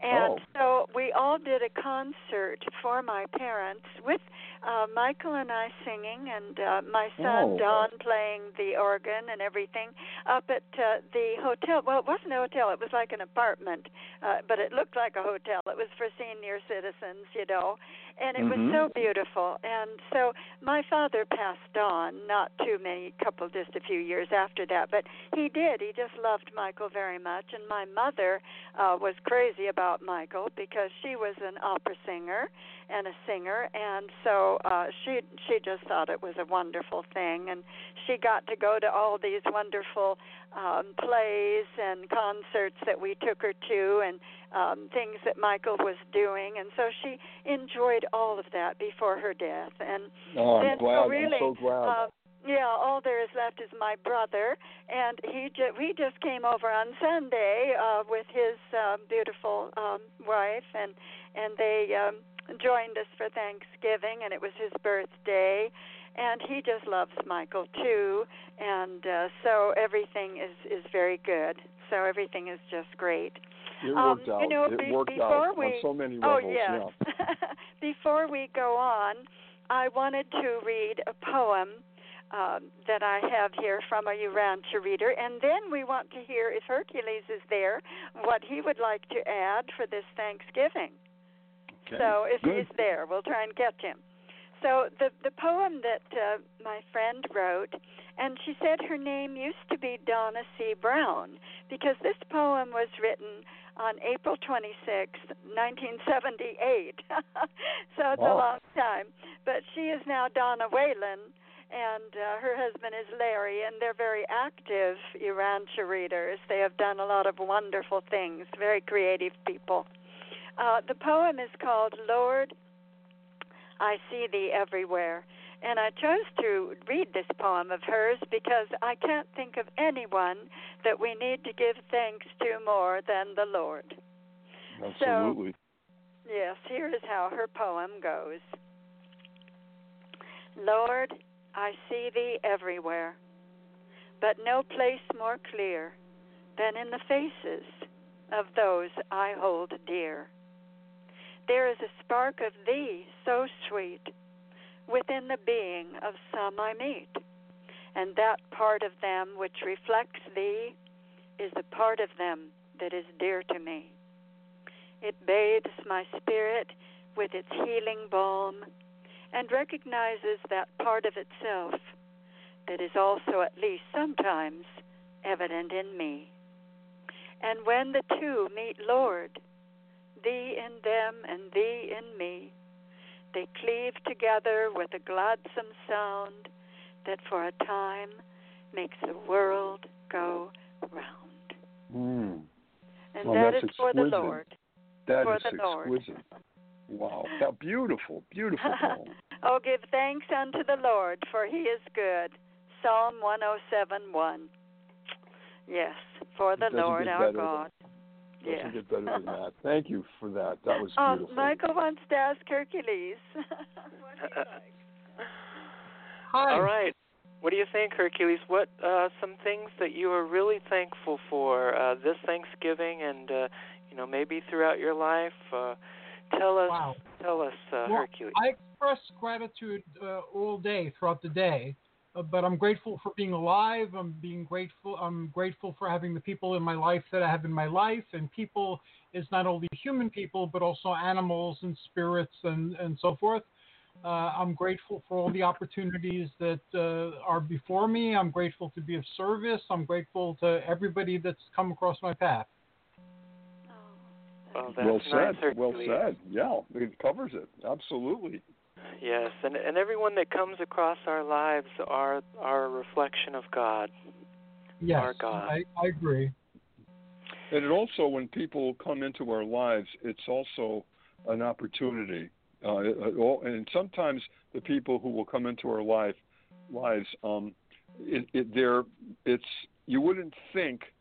and Oh. so we all did a concert for my parents with uh, Michael and I singing, and uh, my son Oh. Don playing the organ and everything up at uh, the hotel. Well, it wasn't a hotel; it was like an apartment, uh, but it looked like a hotel. It was for senior citizens, you know, and it Mhm. was so beautiful. And so my father passed on, not too many, couple, just a few years after that, but he did. He just loved Michael very much, and my mother uh, was crazy about Michael because she was an opera singer and a singer, and so uh, she she just thought it was a wonderful thing, and she got to go to all these wonderful um, plays and concerts that we took her to, and um, things that Michael was doing, and so she enjoyed all of that before her death. And Oh, I'm then, so glad. really, I'm so glad. uh, yeah, all there is left is my brother, and he ju- we just came over on Sunday uh, with his uh, beautiful um, wife, and and they um, joined us for Thanksgiving, and it was his birthday, and he just loves Michael too, and uh, so everything is is very good. So everything is just great. it um, worked out. you know, it be- worked before out we- on so many levels. Oh yes. Yeah. Before we go on, I wanted to read a poem um, that I have here from a Urantia reader, and then we want to hear if Hercules is there, what he would like to add for this Thanksgiving. Okay. So if Good. he's there, we'll try and get him. So the the poem that uh, my friend wrote, and she said her name used to be Donna C. Brown because this poem was written on April 26, 1978. so it's a long time. But she is now Donna Whalen, and uh, her husband is Larry, and they're very active Urantia readers. They have done a lot of wonderful things, very creative people. Uh, the poem is called Lord, I See Thee Everywhere. And I chose to read this poem of hers because I can't think of anyone that we need to give thanks to more than the Lord. Absolutely. Yes, here is how her poem goes Lord, I see thee everywhere, but no place more clear than in the faces of those I hold dear. There is a spark of thee so sweet within the being of some I meet, and that part of them which reflects thee is the part of them that is dear to me. It bathes my spirit with its healing balm and recognizes that part of itself that is also at least sometimes evident in me. And when the two meet, Lord, thee in them and thee in me, they cleave together with a gladsome sound that for a time makes the world go round. Mm. And Well, that's is for the. Lord. That For is the Lord. exquisite. Wow. how beautiful, beautiful oh, give thanks unto the Lord, for he is good. Psalm 107:1. Yes, for the Lord our better than- God. Doesn't get better than that. Thank you for that. That was Uh, beautiful. Michael wants to ask Hercules. what do you like? Hi. All right. What do you think, Hercules? What uh, some things that you are really thankful for uh, this Thanksgiving, and uh, you know maybe throughout your life? Uh, tell us, Wow. tell us, uh, Well, Hercules. I express gratitude uh, all day throughout the day, uh, but I'm grateful for being alive. I'm being grateful. I'm grateful for having the people in my life that I have in my life, and people is not only human people but also animals and spirits and and so forth. Uh, I'm grateful for all the opportunities that uh, are before me. I'm grateful to be of service. I'm grateful to everybody that's come across my path. well, that's well nice, said. Well said. Yeah, it covers it. Absolutely. Yes, and and everyone that comes across our lives are are a reflection of God. Yes, Our God. I, I agree. And it also, when people come into our lives, it's also an opportunity. Uh, it- it all- and sometimes the people who will come into our life lives, um, it, it, they're, it's you wouldn't think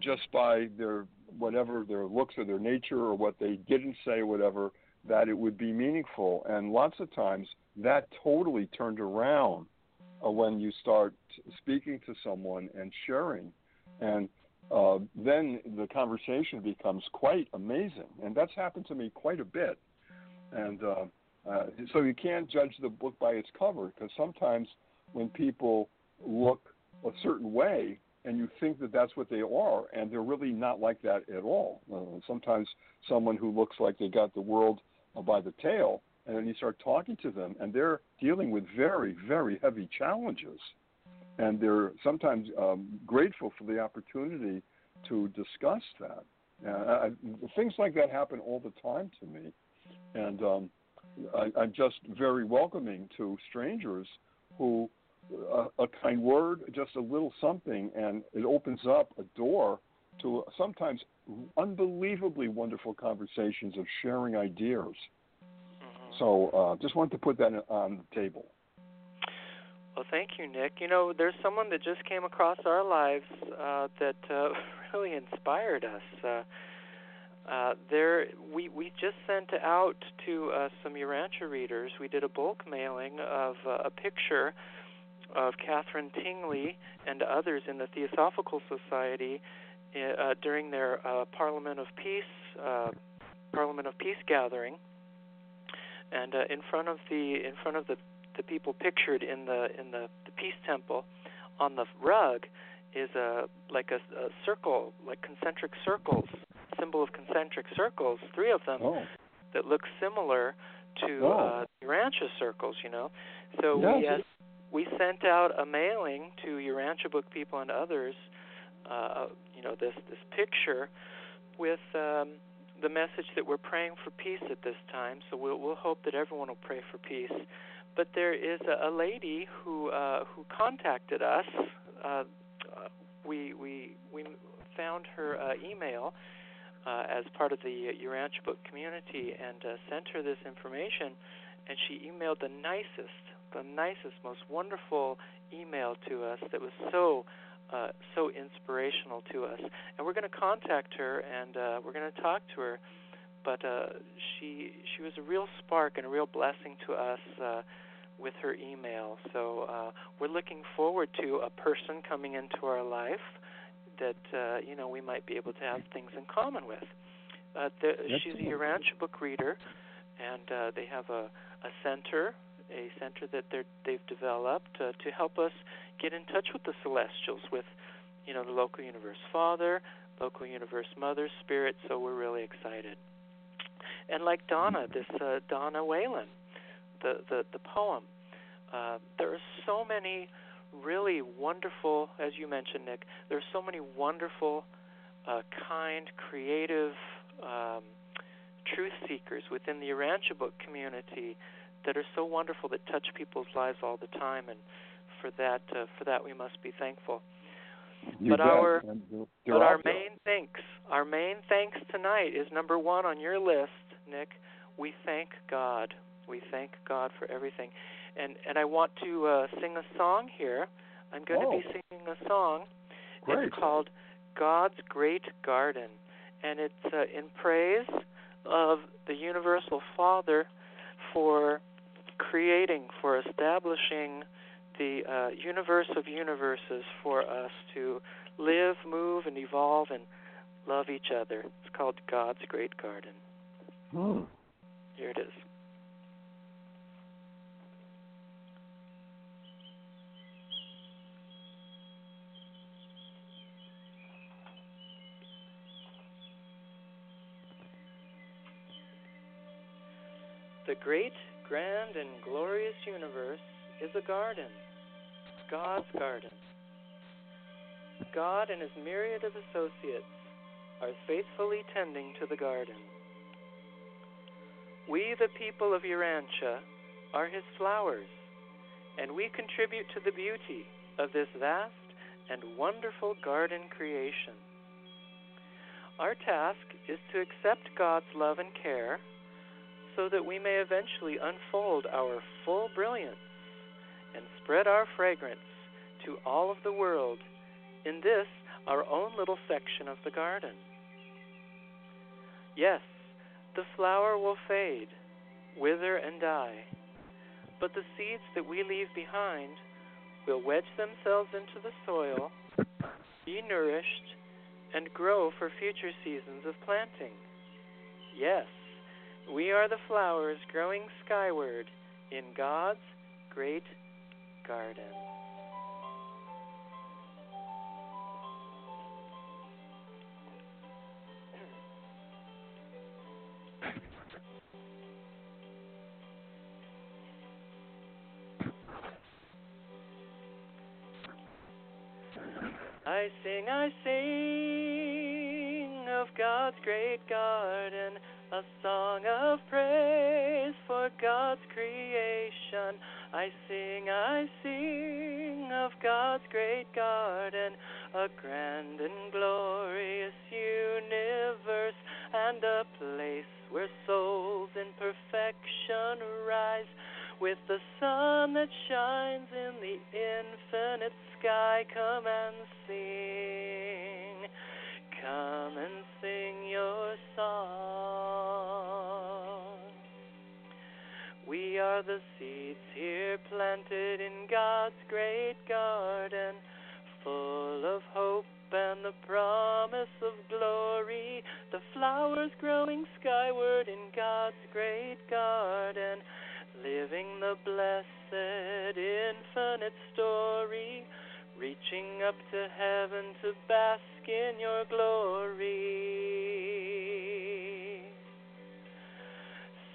just by their whatever their looks or their nature or what they didn't say, or whatever, that it would be meaningful. And lots of times that totally turned around uh, when you start speaking to someone and sharing. And uh, then the conversation becomes quite amazing. And that's happened to me quite a bit. And uh, uh, so you can't judge the book by its cover because sometimes when people look a certain way and you think that that's what they are, and they're really not like that at all. Uh, sometimes someone who looks like they got the world by the tail, and then you start talking to them, and they're dealing with very, very heavy challenges and they're sometimes um, grateful for the opportunity to discuss that. Uh, I, things like that happen all the time to me, and um, I, I'm just very welcoming to strangers who uh, a kind word, just a little something, and it opens up a door to sometimes unbelievably wonderful conversations of sharing ideas. Mhm. So uh, just wanted to put that on the table. Well, thank you, Nick. You know, there's someone that just came across our lives uh, that uh, really inspired us. Uh, uh, there, we we just sent out to uh, some Urantia readers. We did a bulk mailing of uh, a picture of Katherine Tingley and others in the Theosophical Society uh, during their uh, Parliament of Peace uh, Parliament of Peace gathering. And uh, in front of the in front of the the people pictured in the in the, the Peace Temple on the rug is a like a, a circle, like concentric circles, symbol of concentric circles, three of them Oh. that look similar to Oh. uh, Urantia circles. You know, so Yes. we uh, we sent out a mailing to Urantia book people and others. Uh, you know, this this picture with um, the message that we're praying for peace at this time. So we'll we'll hope that everyone will pray for peace. But there is a, a lady who uh, who contacted us. Uh, we we we found her uh, email uh, as part of the Urantia book community and uh, sent her this information. And she emailed the nicest, the nicest, most wonderful email to us that was so uh, so inspirational to us. And we're going to contact her and uh, we're going to talk to her. But uh, she she was a real spark and a real blessing to us uh, with her email. So uh, we're looking forward to a person coming into our life that uh, you know we might be able to have things in common with. Uh, the, she's a. Urantia book reader, and uh, they have a, a center, a center that they're, they've developed uh, to help us get in touch with the celestials, with you know the local universe father, local universe mother, spirit. So we're really excited. And like Donna, this uh, Donna Whalen, the the the poem. Uh, there are so many really wonderful, as you mentioned, Nick. There are so many wonderful, uh, kind, creative um, truth seekers within the Urantia book community that are so wonderful that touch people's lives all the time, and for that, uh, for that we must be thankful. You But bet. our- And they're- they're But our there. main thanks, our main thanks tonight is number one on your list, Nick. We thank God. We thank God for everything, and and I want to uh, sing a song here. I'm going to be Oh. singing a song. Great. It's called God's Great Garden, and it's uh, in praise of the Universal Father for creating, for establishing the uh, universe of universes for us to live, move, and evolve and love each other. It's called God's Great Garden. Hmm. Here it is. The great, grand, and glorious universe is a garden, God's garden. God and his myriad of associates are faithfully tending to the garden. We, the people of Urantia, are his flowers, and we contribute to the beauty of this vast and wonderful garden creation. Our task is to accept God's love and care so that we may eventually unfold our full brilliance and spread our fragrance to all of the world in this, our own little section of the garden. Yes, the flower will fade, wither, and die, but the seeds that we leave behind will wedge themselves into the soil, be nourished, and grow for future seasons of planting. Yes, we are the flowers growing skyward in God's great garden. I sing, I sing of God's great garden, a song of praise for God's creation. I sing, I sing of God's great garden, a grand and glorious universe, and a place where souls in perfection rise with the sun that shines in the infinite sky. Come and sing, the seeds here planted in God's great garden, full of hope and the promise of glory. The flowers growing skyward in God's great garden. living the blessed infinite story, reaching up to heaven to bask in your glory.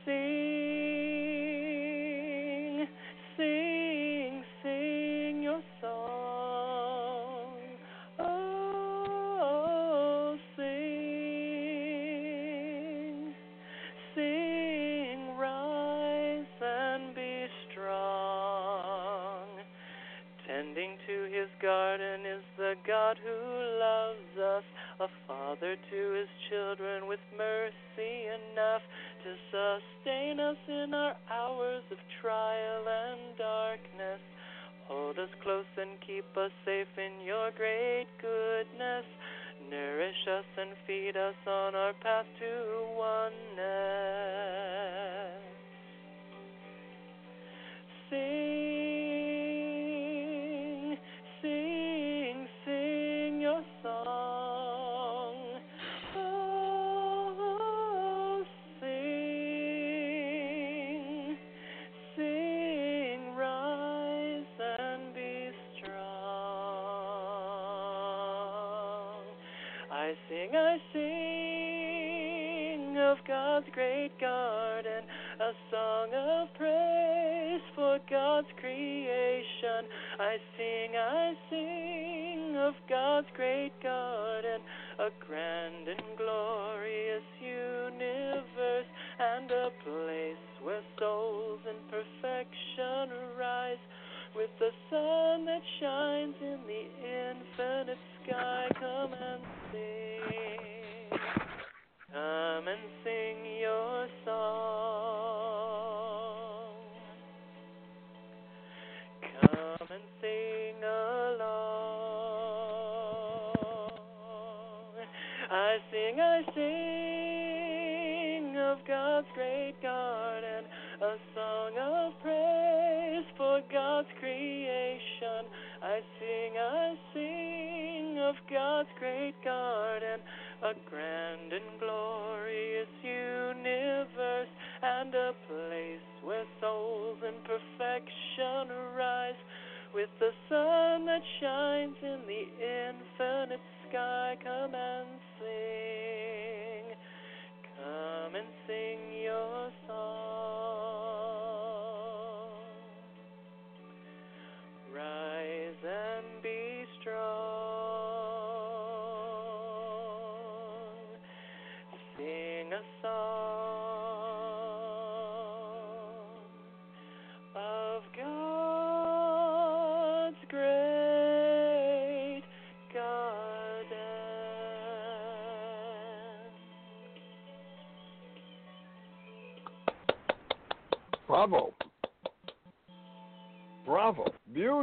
Sing,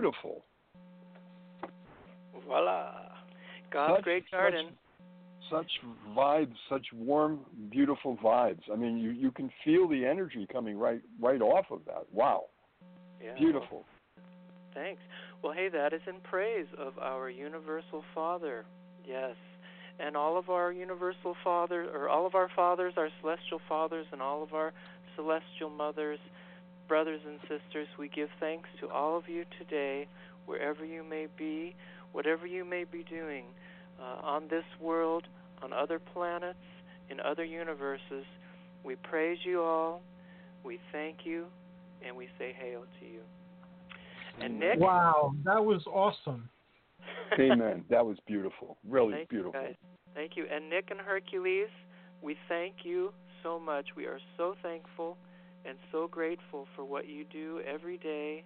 Beautiful. Voila. God's Such- great garden. Such vibes, such warm, beautiful vibes. I mean, you you can feel the energy coming right right off of that. Wow. Yeah. Beautiful. Thanks. Well, hey, that is in praise of our universal Father. Yes. And all of our universal fathers, or all of our fathers, our celestial fathers, and all of our celestial mothers, brothers and sisters, we give thanks to all of you today, wherever you may be, whatever you may be doing uh, on this world, on other planets, in other universes. We praise you all, we thank you, and we say hail to you. And Nick, Wow, that was awesome. Amen. That was beautiful. Really Thank beautiful. You guys. Thank you. And Nick and Hercules, we thank you so much. We are so thankful and so grateful for what you do every day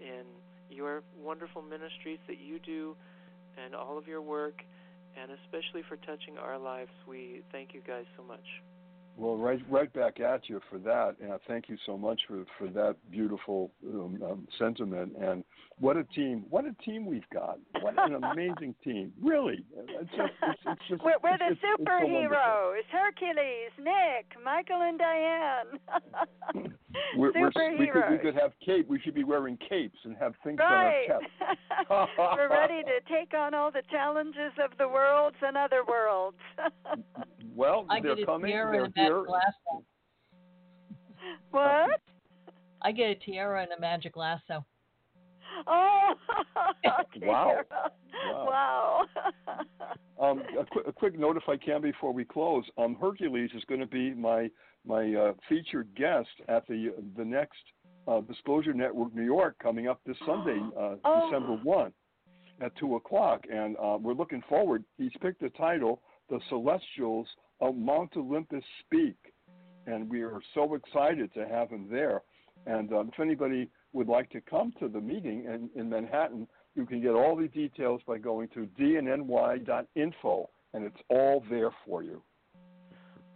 in your wonderful ministries that you do and all of your work, and especially for touching our lives. We thank you guys so much. Well, right, right back at you for that, and I thank you so much for for that beautiful um, um, sentiment. And what a team! What a team we've got! What an amazing team! Really, it's just, it's, it's just, We're, we're the it's, it's so superheroes Hercules, Nick, Michael, and Diane. We're, we're, we could we could have cape. We should be wearing capes and have things Right. on our chest. we're ready to take on all the challenges of the worlds and other worlds. Well, I they're get a coming. tiara They're and that here. glass what? I I get a tiara and a magic lasso. Oh, Wow. wow. Um, a, qu- a quick note, if I can, before we close. Um, Hercules is going to be my my uh, featured guest at the the next uh, Disclosure Network New York coming up this Sunday, uh, Oh. December one, at two o'clock, and uh, we're looking forward. He's picked the title, "The Celestials of Mount Olympus Speak," and we are so excited to have him there. And um, if anybody would like to come to the meeting in, in Manhattan, you can get all the details by going to dnny.info, and it's all there for you.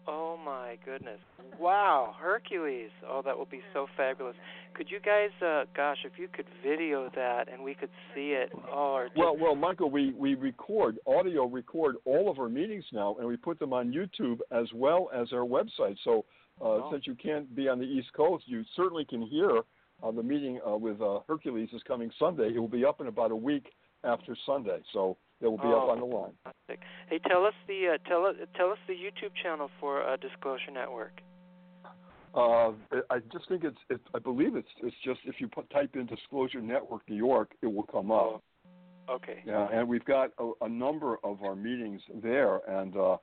Oh my goodness! Wow, Hercules! Oh, that will be so fabulous. Could you guys, uh, gosh, if you could video that and we could see it, oh, just, Well, well, Michael, we, we record audio, record all of our meetings now, and we put them on YouTube as well as our website. So, uh, Oh. since you can't be on the East Coast, you certainly can hear uh, the meeting uh, with uh, Hercules is coming Sunday. It will be up in about a week after Sunday, so it will be up Oh. on the line. fantastic. Hey, tell us the uh, tell us tell us the YouTube channel for uh, Disclosure Network. Uh, I just think it's, it's. I believe it's. It's just if you put, type in Disclosure Network New York, it will come up. Okay. Yeah, and we've got a, a number of our meetings there, and uh,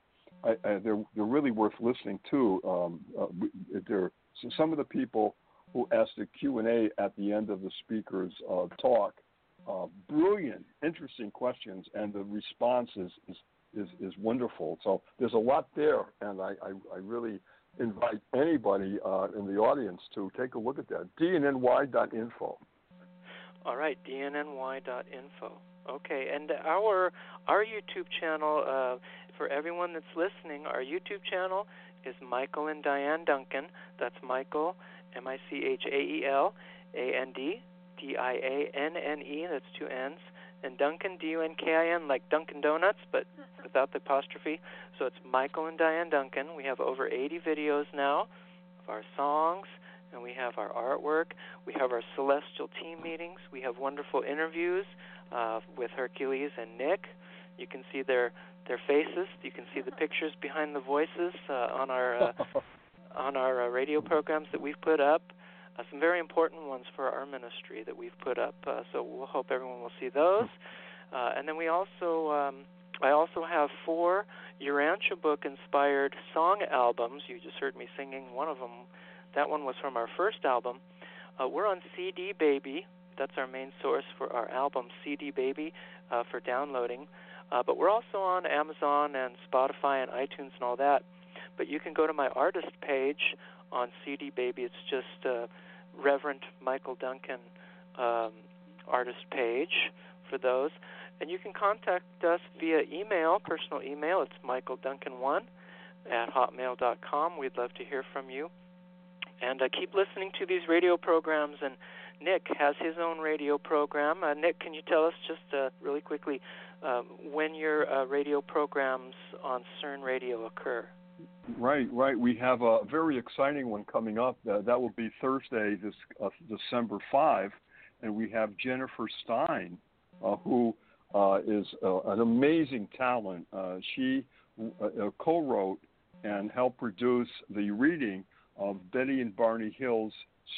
I, I, they're they're really worth listening to. Um, uh, we, they're so some of the people who asked the Q and A at the end of the speaker's uh, talk, uh, brilliant, interesting questions, and the response is is, is is wonderful. So there's a lot there, and I I, I really invite anybody uh, in the audience to take a look at that. dnny.info. All right, dnny.info. Okay, and our our YouTube channel uh, for everyone that's listening, our YouTube channel is Michael and Dianne Dunkin. That's Michael M I C H A E L A N D D I A N N E. That's two N's. And Dunkin D U N K I N like Dunkin' Donuts, but without the apostrophe. So it's Michael and Dianne Dunkin. We have over 80 videos now of our songs, and we have our artwork. We have our celestial team meetings. We have wonderful interviews uh, with Hercules and Nick. You can see their their faces. You can see the pictures behind the voices uh, on our uh, on our uh, radio programs that we've put up. Uh, some very important ones for our ministry that we've put up. Uh, so we'll hope everyone will see those. Uh, and then we also, um, I also have four Urantia book inspired song albums. You just heard me singing one of them. That one was from our first album. Uh, we're on CD Baby. That's our main source for our album, CD Baby, uh, for downloading. Uh, but we're also on Amazon and Spotify and iTunes and all that. But you can go to my artist page on CD Baby. It's just uh, Reverend Michael Dunkin um, artist page for those. And you can contact us via email, personal email. It's michaeldunkin1 at hotmail.com. We'd love to hear from you. And uh, keep listening to these radio programs. And Nick has his own radio program. Uh, Nick, can you tell us just uh, really quickly um, when your uh, radio programs on CERN Radio occur? Right, right. We have a very exciting one coming up. Uh, that will be Thursday, this uh, December five, and we have Jennifer Stein, uh, who uh, is uh, an amazing talent. Uh, she co-wrote and helped produce the reading of Betty and Barney Hill's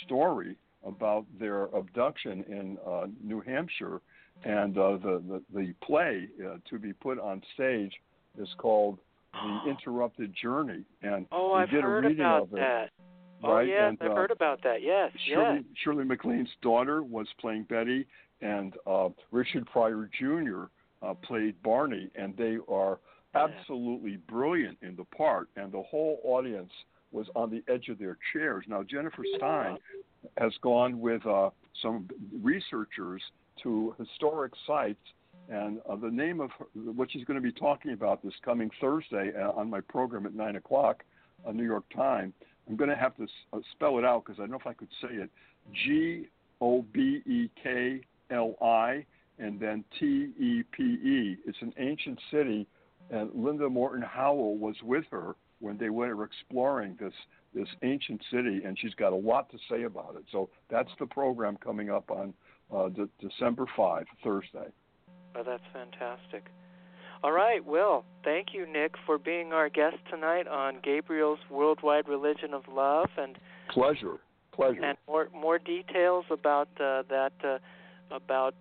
story about their abduction in New Hampshire, and the, the the play to be put on stage is called the interrupted journey and Oh, I've did a heard reading about of it that. Oh, right yes, and I've uh, heard about that. Yes, Shirley, yes. Shirley MacLaine's daughter was playing Betty and uh, Richard Pryor Jr. Uh, played Barney and they are absolutely brilliant in the part and the whole audience was on the edge of their chairs now Jennifer Stein has gone with uh, some researchers to historic sites and uh, the name of her, what she's going to be talking about this coming Thursday uh, on my program at 9 o'clock, uh, New York time, I'm going to have to s- uh, spell it out because I don't know if I could say it. G O B E K L I and then T E P E. It's an ancient city, and Linda Moulton Howe was with her when they were exploring this this ancient city, and she's got a lot to say about it. So that's the program coming up on uh, de- December 5, Thursday. Oh, that's fantastic. All right, well, thank you, Nick, for being our guest tonight on Gabriel's Worldwide Religion of Love, and Pleasure. Pleasure. And more more details about uh, that uh, about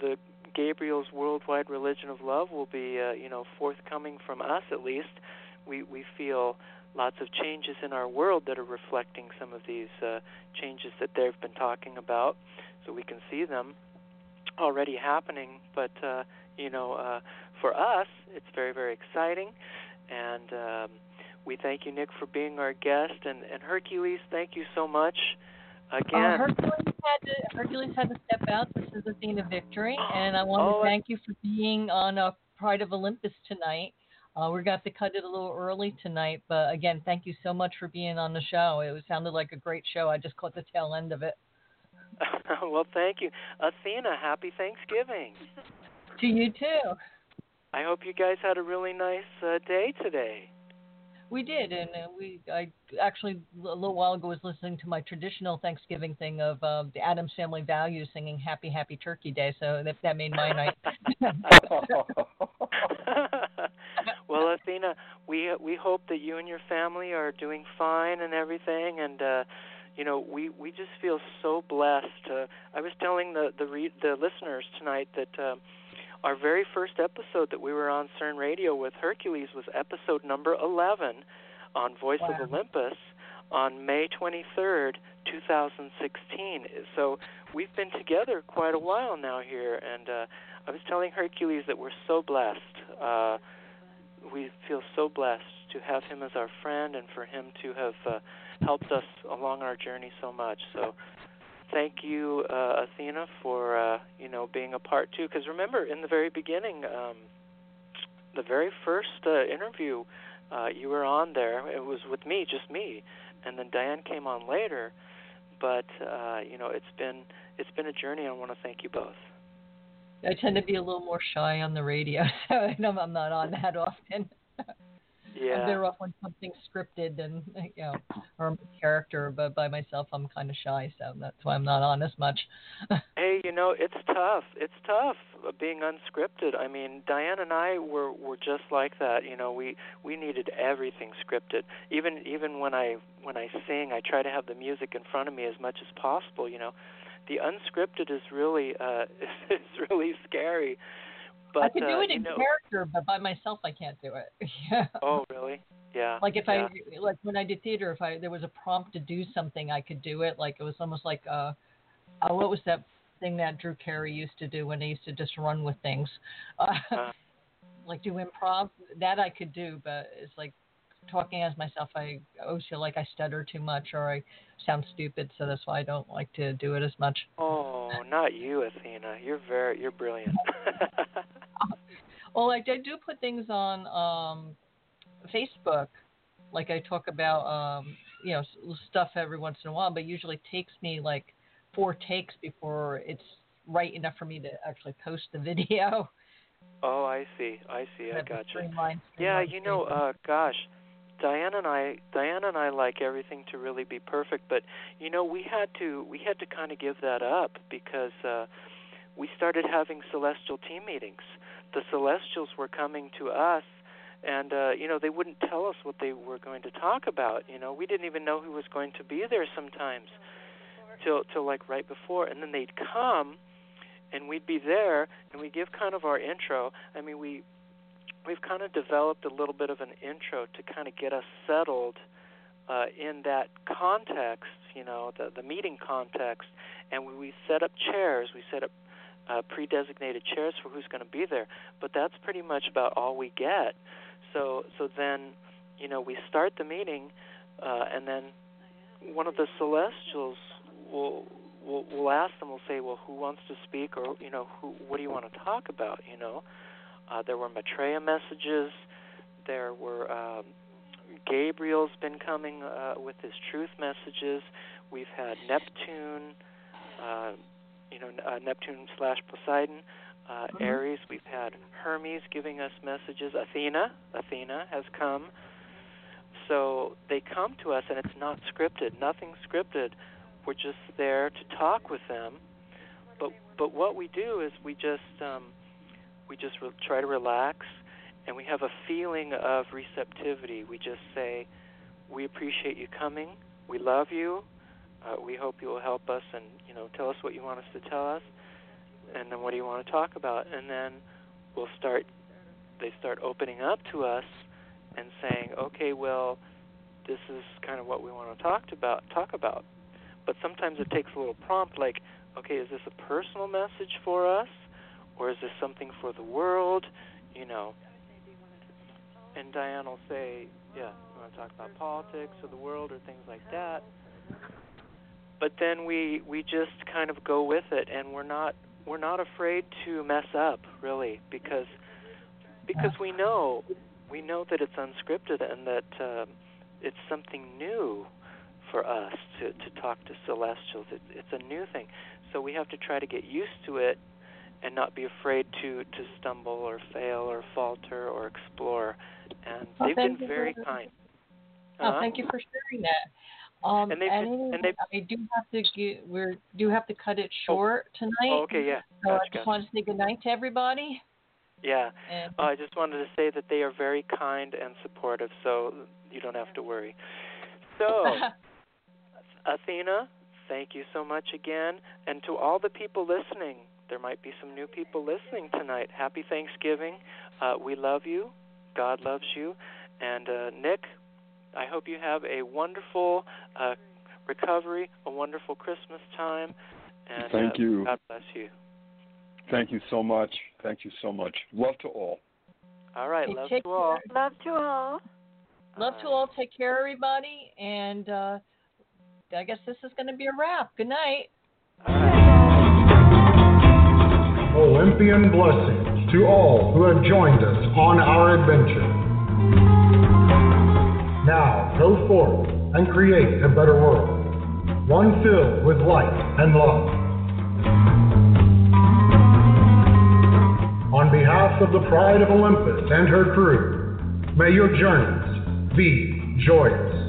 the Gabriel's Worldwide Religion of Love will be uh, you know forthcoming from us at least. We we feel lots of changes in our world that are reflecting some of these uh, changes that they've been talking about, so we can see them already happening. But uh, you know, uh, for us, it's very very exciting, and um, we thank you, Nick, for being our guest, and, and Hercules, thank you so much. Again, uh, Hercules had to Hercules had to step out. This is Athena Victory, and I want Oh, to thank you for being on uh, Pride of Olympus tonight. Uh, we're to have to cut it a little early tonight, but again, thank you so much for being on the show. It sounded like a great show. I just caught the tail end of it. well, thank you, Athena. Happy Thanksgiving. To you too. I hope you guys had a really nice uh, day today. We did, and uh, we I actually a little while ago was listening to my traditional Thanksgiving thing of uh, the Addams Family Values singing "Happy Happy Turkey Day," so that that made my night. well, Athena, we we hope that you and your family are doing fine and everything, and uh, you know we we just feel so blessed. Uh, I was telling the the re- the listeners tonight that. Uh, our very first episode that we were on CERN Radio with Hercules was episode number 11 on Voice Wow. of Olympus on May 23rd, 2016. So we've been together quite a while now here, and uh, I was telling Hercules that we're so blessed. Uh, we feel so blessed to have him as our friend and for him to have uh, helped us along our journey so much. So thank you, uh, Athena, for uh, you know being a part too. Because remember, in the very beginning, um, the very first uh, interview, uh, you were on there. It was with me, just me, and then Dianne came on later. But uh, you know, it's been it's been a journey. And I want to thank you both. I tend to be a little more shy on the radio, so I'm not on that often. I'm Yeah. better off when something's scripted and you know, or character. But by myself, I'm kind of shy, so that's why I'm not on as much. Hey, you know, it's tough. It's tough uh, being unscripted. I mean, Dianne and I were were just like that. You know, we we needed everything scripted. Even even when I when I sing, I try to have the music in front of me as much as possible. You know, the unscripted is really uh is really scary. But I can do uh, it in know, character, but by myself, I can't do it. yeah. Oh, really? Yeah. Like if yeah. I like when I did theater, if I there was a prompt to do something, I could do it. Like it was almost like uh, uh what was that thing that Drew Carey used to do when he used to just run with things, uh, Uh. like do improv. That I could do, but it's like talking as myself. I always feel like I stutter too much or I sound stupid, so that's why I don't like to do it as much. Oh, not you, Athena. You're very you're brilliant. Well, I do put things on um, Facebook, like I talk about, um, you know, stuff every once in a while, but usually it takes me like four takes before it's right enough for me to actually post the video. oh, I see. I see. I got you. Yeah, you know, uh gosh, Diana and I Diana and I like everything to really be perfect, but you know, we had to we had to kind of give that up because uh we started having celestial team meetings. The celestials were coming to us and uh you know, they wouldn't tell us what they were going to talk about, you know. We didn't even know who was going to be there sometimes till till like right before and then they'd come and we'd be there and we give kind of our intro. I mean, we we've kind of developed a little bit of an intro to kind of get us settled uh, in that context, you know, the the meeting context, and we, we set up chairs. We set up uh, pre-designated chairs for who's going to be there, but that's pretty much about all we get. So so then, you know, we start the meeting, uh, and then one of the celestials will will will ask them. We'll say, well, who wants to speak, or you know, who what do you want to talk about, you know. Uh, there were Maitreya messages. There were um, Gabriel's been coming uh, with his truth messages. We've had Neptune, uh, you know, uh, Neptune slash Poseidon, uh, Mhm. Ares. We've had Hermes giving us messages. Athena, Athena has come. So they come to us, and it's not scripted. Nothing scripted. We're just there to talk with them. But but what we do is we just um, we just re- try to relax and we have a feeling of receptivity. We just say, We appreciate you coming. We love you. Uh, we hope you will help us and you know tell us what you want us to tell us, and then what do you want to talk about, and then we'll start. They start opening up to us and saying, okay, well, this is kind of what we want to talk about. Talk about, but sometimes it takes a little prompt, like, okay, is this a personal message for us, or is this something for the world? You know. And Dianne will say, yeah, you want to talk about politics or the world or things like that. But then we we just kind of go with it, and we're not we're not afraid to mess up really because because we know we know that it's unscripted and that uh, it's something new for us to to talk to celestials. It's it's a new thing, so we have to try to get used to it and not be afraid to to stumble or fail or falter or explore. And Well, they've been very for- kind. Oh, Uh-huh. thank you for sharing that. Um, And they've- anyway, and they've- I do have to get, we're do have to cut it short tonight. Oh, okay, yeah. So I just gotcha. want to say good night to everybody. Yeah. And Uh, I just wanted to say that they are very kind and supportive, so you don't have to worry. So, Athena, thank you so much again. And to all the people listening, there might be some new people listening tonight. Happy Thanksgiving. Uh, we love you. God loves you. And uh, Nick, I hope you have a wonderful uh, recovery, a wonderful Christmas time. And Thank uh, you. God bless you. Thank you so much. Thank you so much. Love to all. All right, Okay, love take to all. care. Love to all. love to all. Take care, everybody. And uh, I guess this is going to be a wrap. Good night. Olympian blessings to all who have joined us on our adventure. Now go forth and create a better world, one filled with light and love. On behalf of the Pride of Olympus and her crew, may your journeys be joyous.